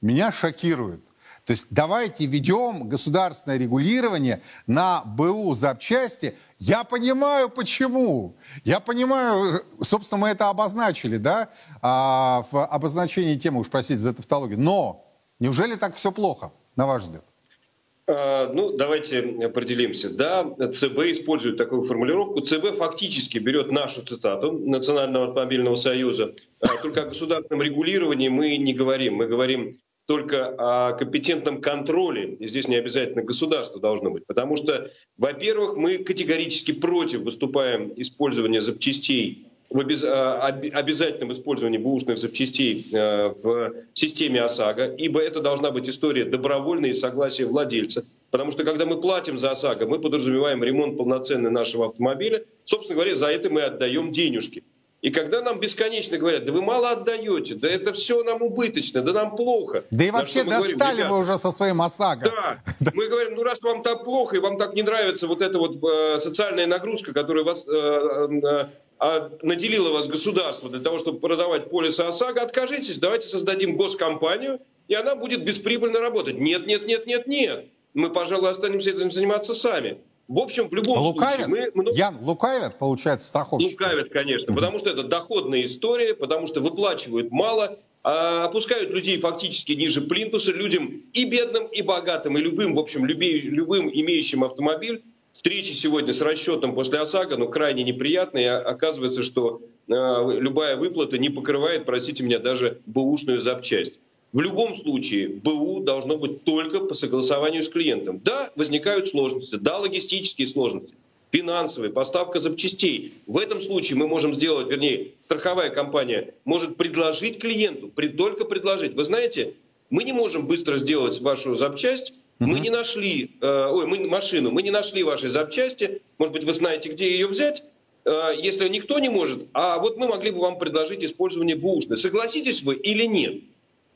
меня шокируют. То есть давайте ведем государственное регулирование на БУ запчасти. Я понимаю, почему. Я понимаю, собственно, мы это обозначили, да, а, в обозначении темы, уж простите за тавтологию. Но неужели так все плохо, на ваш взгляд? А, ну, давайте определимся. Да, ЦБ использует такую формулировку. ЦБ фактически берет нашу цитату Национального автомобильного союза. А, только о государственном регулировании мы не говорим. Мы говорим только о компетентном контроле, и здесь не обязательно государство должно быть, потому что, во-первых, мы категорически против выступаем использования запчастей в обез... А, обязательном использовании бушных запчастей э, в системе ОСАГО, ибо это должна быть история добровольной и согласия владельца. Потому что когда мы платим за ОСАГО, мы подразумеваем ремонт полноценный нашего автомобиля. Собственно говоря, за это мы отдаем денежки. И когда нам бесконечно говорят, да вы мало отдаете, да это все нам убыточно, да нам плохо. Да и вообще достали говорим, вы уже со своим ОСАГО. Да, (laughs) мы говорим, ну раз вам так плохо и вам так не нравится вот эта вот э, социальная нагрузка, которая вас э, э, а, наделила вас государство для того, чтобы продавать полисы ОСАГО, откажитесь, давайте создадим госкомпанию, и она будет бесприбыльно работать. Нет, нет, нет, нет, нет. Мы, пожалуй, останемся этим заниматься сами. В общем, в любом лукавят? случае... Мы много... Ян, лукавят, получается, страховщики? Лукавят, конечно, потому что это доходная история, потому что выплачивают мало, а опускают людей фактически ниже плинтуса, людям и бедным, и богатым, и любым, в общем, любей, любым имеющим автомобиль. Встречи сегодня с расчетом после ОСАГО, ну, крайне неприятные. Оказывается, что э, любая выплата не покрывает, простите меня, даже бэушную запчасть. В любом случае БУ должно быть только по согласованию с клиентом. Да, возникают сложности, да, логистические сложности, финансовые, поставка запчастей. В этом случае мы можем сделать, вернее, страховая компания может предложить клиенту, только предложить. Вы знаете, мы не можем быстро сделать вашу запчасть, мы не нашли, э, ой, мы, машину, мы не нашли вашей запчасти, может быть, вы знаете, где ее взять, э, если никто не может, а вот мы могли бы вам предложить использование бушны. Согласитесь вы или нет?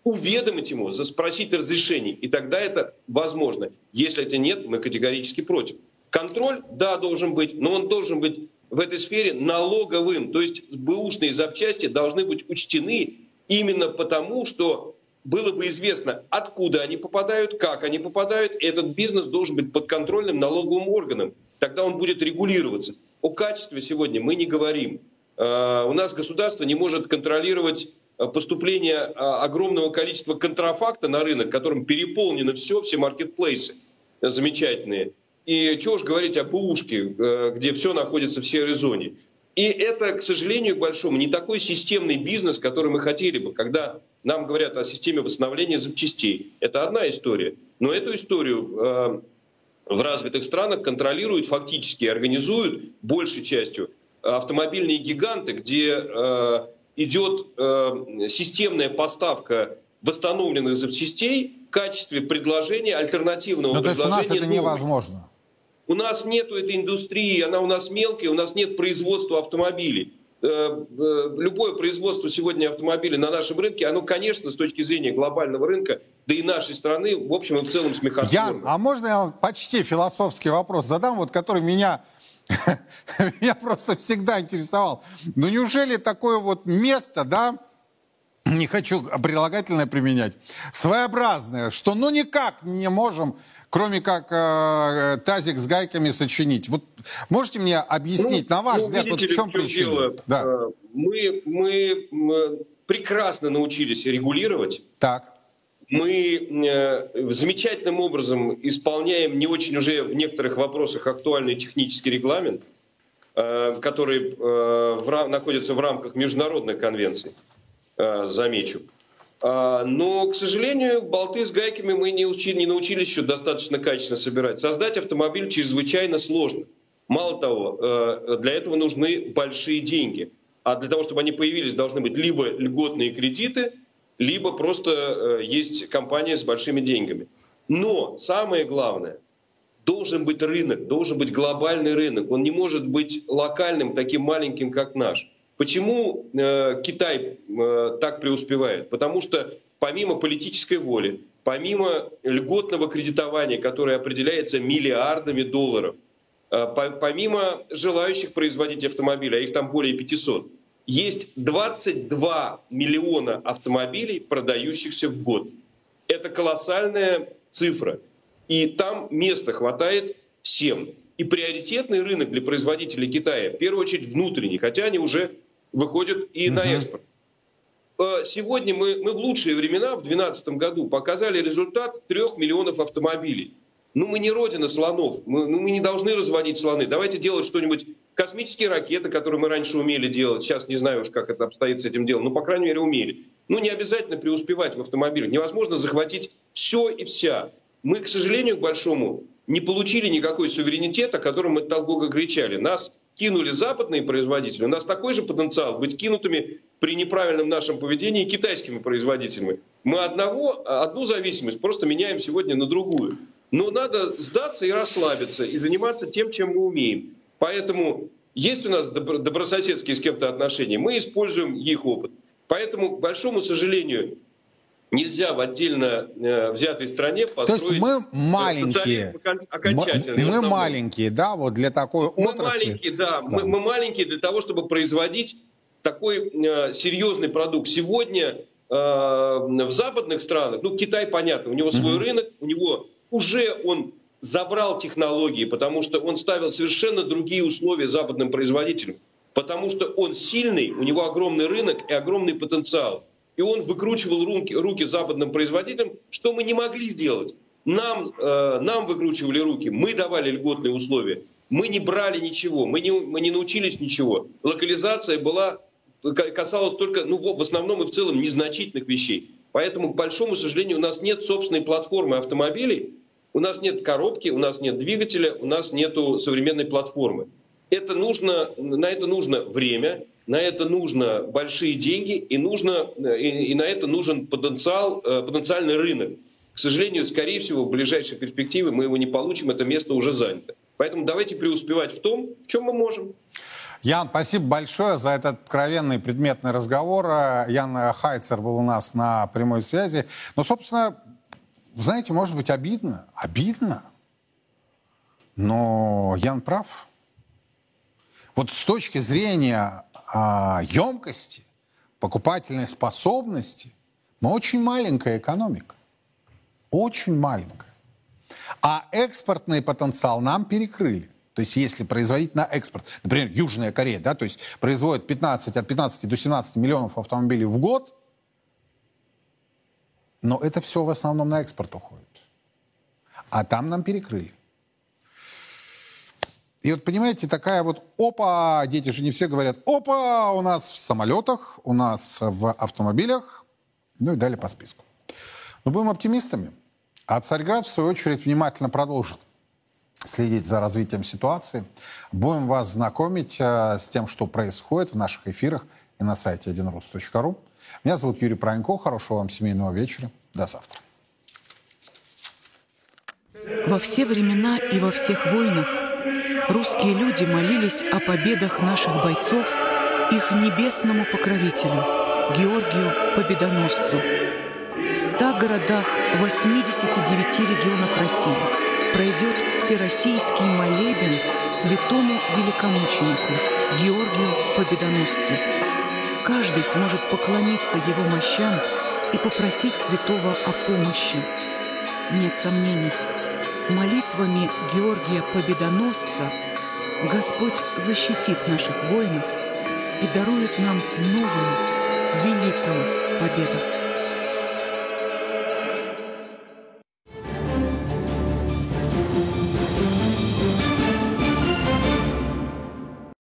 Уведомить ему, спросить разрешений, и тогда это возможно. Если это нет, мы категорически против. Контроль, да, должен быть, но он должен быть в этой сфере налоговым. То есть бэушные запчасти должны быть учтены именно потому, что было бы известно, откуда они попадают, как они попадают, этот бизнес должен быть подконтрольным налоговым органом. Тогда он будет регулироваться. О качестве сегодня мы не говорим. Э, у нас государство не может контролировать поступление э, огромного количества контрафакта на рынок, которым переполнено все, все маркетплейсы замечательные. И чего уж говорить о БУшке, где все находится в серой зоне. И это, к сожалению, к большому, не такой системный бизнес, который мы хотели бы, когда нам говорят о системе восстановления запчастей. Это одна история. Но эту историю в развитых странах контролируют фактически, организуют большей частью автомобильные гиганты, где э, идет э, системная поставка восстановленных запчастей в качестве предложения альтернативного Но ну, предложения. То есть у нас это невозможно. У нас нет этой индустрии, она у нас мелкая, у нас нет производства автомобилей. Э, э, любое производство сегодня автомобилей на нашем рынке, оно, конечно, с точки зрения глобального рынка, да и нашей страны, в общем и в целом смехотворно. Ян, а можно я вам почти философский вопрос задам, вот который меня (laughs) меня просто всегда интересовал. Ну неужели такое вот место, да, не хочу прилагательное применять, своеобразное, что ну никак не можем, кроме как э, тазик с гайками сочинить. Вот можете мне объяснить, ну, на ваш ну, взгляд, вот в чем, в чем причина? Дело? Да. Э, мы, мы прекрасно научились регулировать. Так мы э, замечательным образом исполняем не очень уже в некоторых вопросах актуальный технический регламент, э, который э, находится в рамках международных конвенций, замечу. А, но, к сожалению, болты с гайками мы не, учили, не научились еще достаточно качественно собирать. Создать автомобиль чрезвычайно сложно. Мало того, для этого нужны большие деньги. А для того, чтобы они появились, должны быть либо льготные кредиты – либо просто э, есть компания с большими деньгами. Но самое главное, должен быть рынок, должен быть глобальный рынок. Он не может быть локальным, таким маленьким, как наш. Почему э, Китай э, так преуспевает? Потому что помимо политической воли, помимо льготного кредитования, которое определяется миллиардами долларов, э, по, помимо желающих производить автомобили, а их там более 500, есть 22 миллиона автомобилей, продающихся в год. Это колоссальная цифра. И там места хватает всем. И приоритетный рынок для производителей Китая, в первую очередь внутренний, хотя они уже выходят и угу. на экспорт. Э, сегодня мы, мы в лучшие времена, в 2012 году, показали результат 3 миллионов автомобилей. Ну, мы не родина слонов, мы, ну, мы не должны разводить слоны. Давайте делать что-нибудь Космические ракеты, которые мы раньше умели делать, сейчас не знаю уж, как это обстоит с этим делом, но, по крайней мере, умели. Ну, не обязательно преуспевать в автомобилях. Невозможно захватить все и вся. Мы, к сожалению, к большому, не получили никакой суверенитет, о котором мы так долго кричали. Нас кинули западные производители. У нас такой же потенциал быть кинутыми при неправильном нашем поведении китайскими производителями. Мы одного, одну зависимость просто меняем сегодня на другую. Но надо сдаться и расслабиться, и заниматься тем, чем мы умеем. Поэтому есть у нас добрососедские с кем-то отношения, мы используем их опыт. Поэтому, к большому сожалению, нельзя в отдельно э, взятой стране построить То есть мы маленькие, окончательно. Мы, мы маленькие, да, вот для такой мы отрасли. Маленькие, да, да. Мы, мы маленькие для того, чтобы производить такой э, серьезный продукт. Сегодня э, в западных странах, ну Китай понятно, у него свой угу. рынок, у него уже он забрал технологии, потому что он ставил совершенно другие условия западным производителям. Потому что он сильный, у него огромный рынок и огромный потенциал. И он выкручивал руки, руки западным производителям, что мы не могли сделать. Нам, э, нам выкручивали руки, мы давали льготные условия. Мы не брали ничего, мы не, мы не научились ничего. Локализация была, касалась только, ну, в основном и в целом, незначительных вещей. Поэтому, к большому сожалению, у нас нет собственной платформы автомобилей, у нас нет коробки, у нас нет двигателя, у нас нет современной платформы. Это нужно, на это нужно время, на это нужно большие деньги и, нужно, и, и на это нужен потенциал, э, потенциальный рынок. К сожалению, скорее всего, в ближайшей перспективе мы его не получим, это место уже занято. Поэтому давайте преуспевать в том, в чем мы можем. Ян, спасибо большое за этот откровенный предметный разговор. Ян Хайцер был у нас на прямой связи. Ну, собственно, знаете, может быть обидно, обидно, но Ян прав. Вот с точки зрения а, емкости, покупательной способности, Мы очень маленькая экономика. Очень маленькая. А экспортный потенциал нам перекрыли. То есть если производить на экспорт, например, Южная Корея, да, то есть производит 15, от 15 до 17 миллионов автомобилей в год, но это все в основном на экспорт уходит. А там нам перекрыли. И вот, понимаете, такая вот опа, дети же не все говорят, опа, у нас в самолетах, у нас в автомобилях, ну и далее по списку. Но будем оптимистами. А Царьград, в свою очередь, внимательно продолжит следить за развитием ситуации. Будем вас знакомить э, с тем, что происходит в наших эфирах и на сайте 1rus.ru. Меня зовут Юрий Пронько. Хорошего вам семейного вечера. До завтра. Во все времена и во всех войнах русские люди молились о победах наших бойцов их небесному покровителю, Георгию Победоносцу. В ста городах 89 регионов России пройдет всероссийский молебен святому великомученику Георгию Победоносцу. Каждый сможет поклониться его мощам и попросить святого о помощи. Нет сомнений, молитвами Георгия Победоносца Господь защитит наших воинов и дарует нам новую великую победу.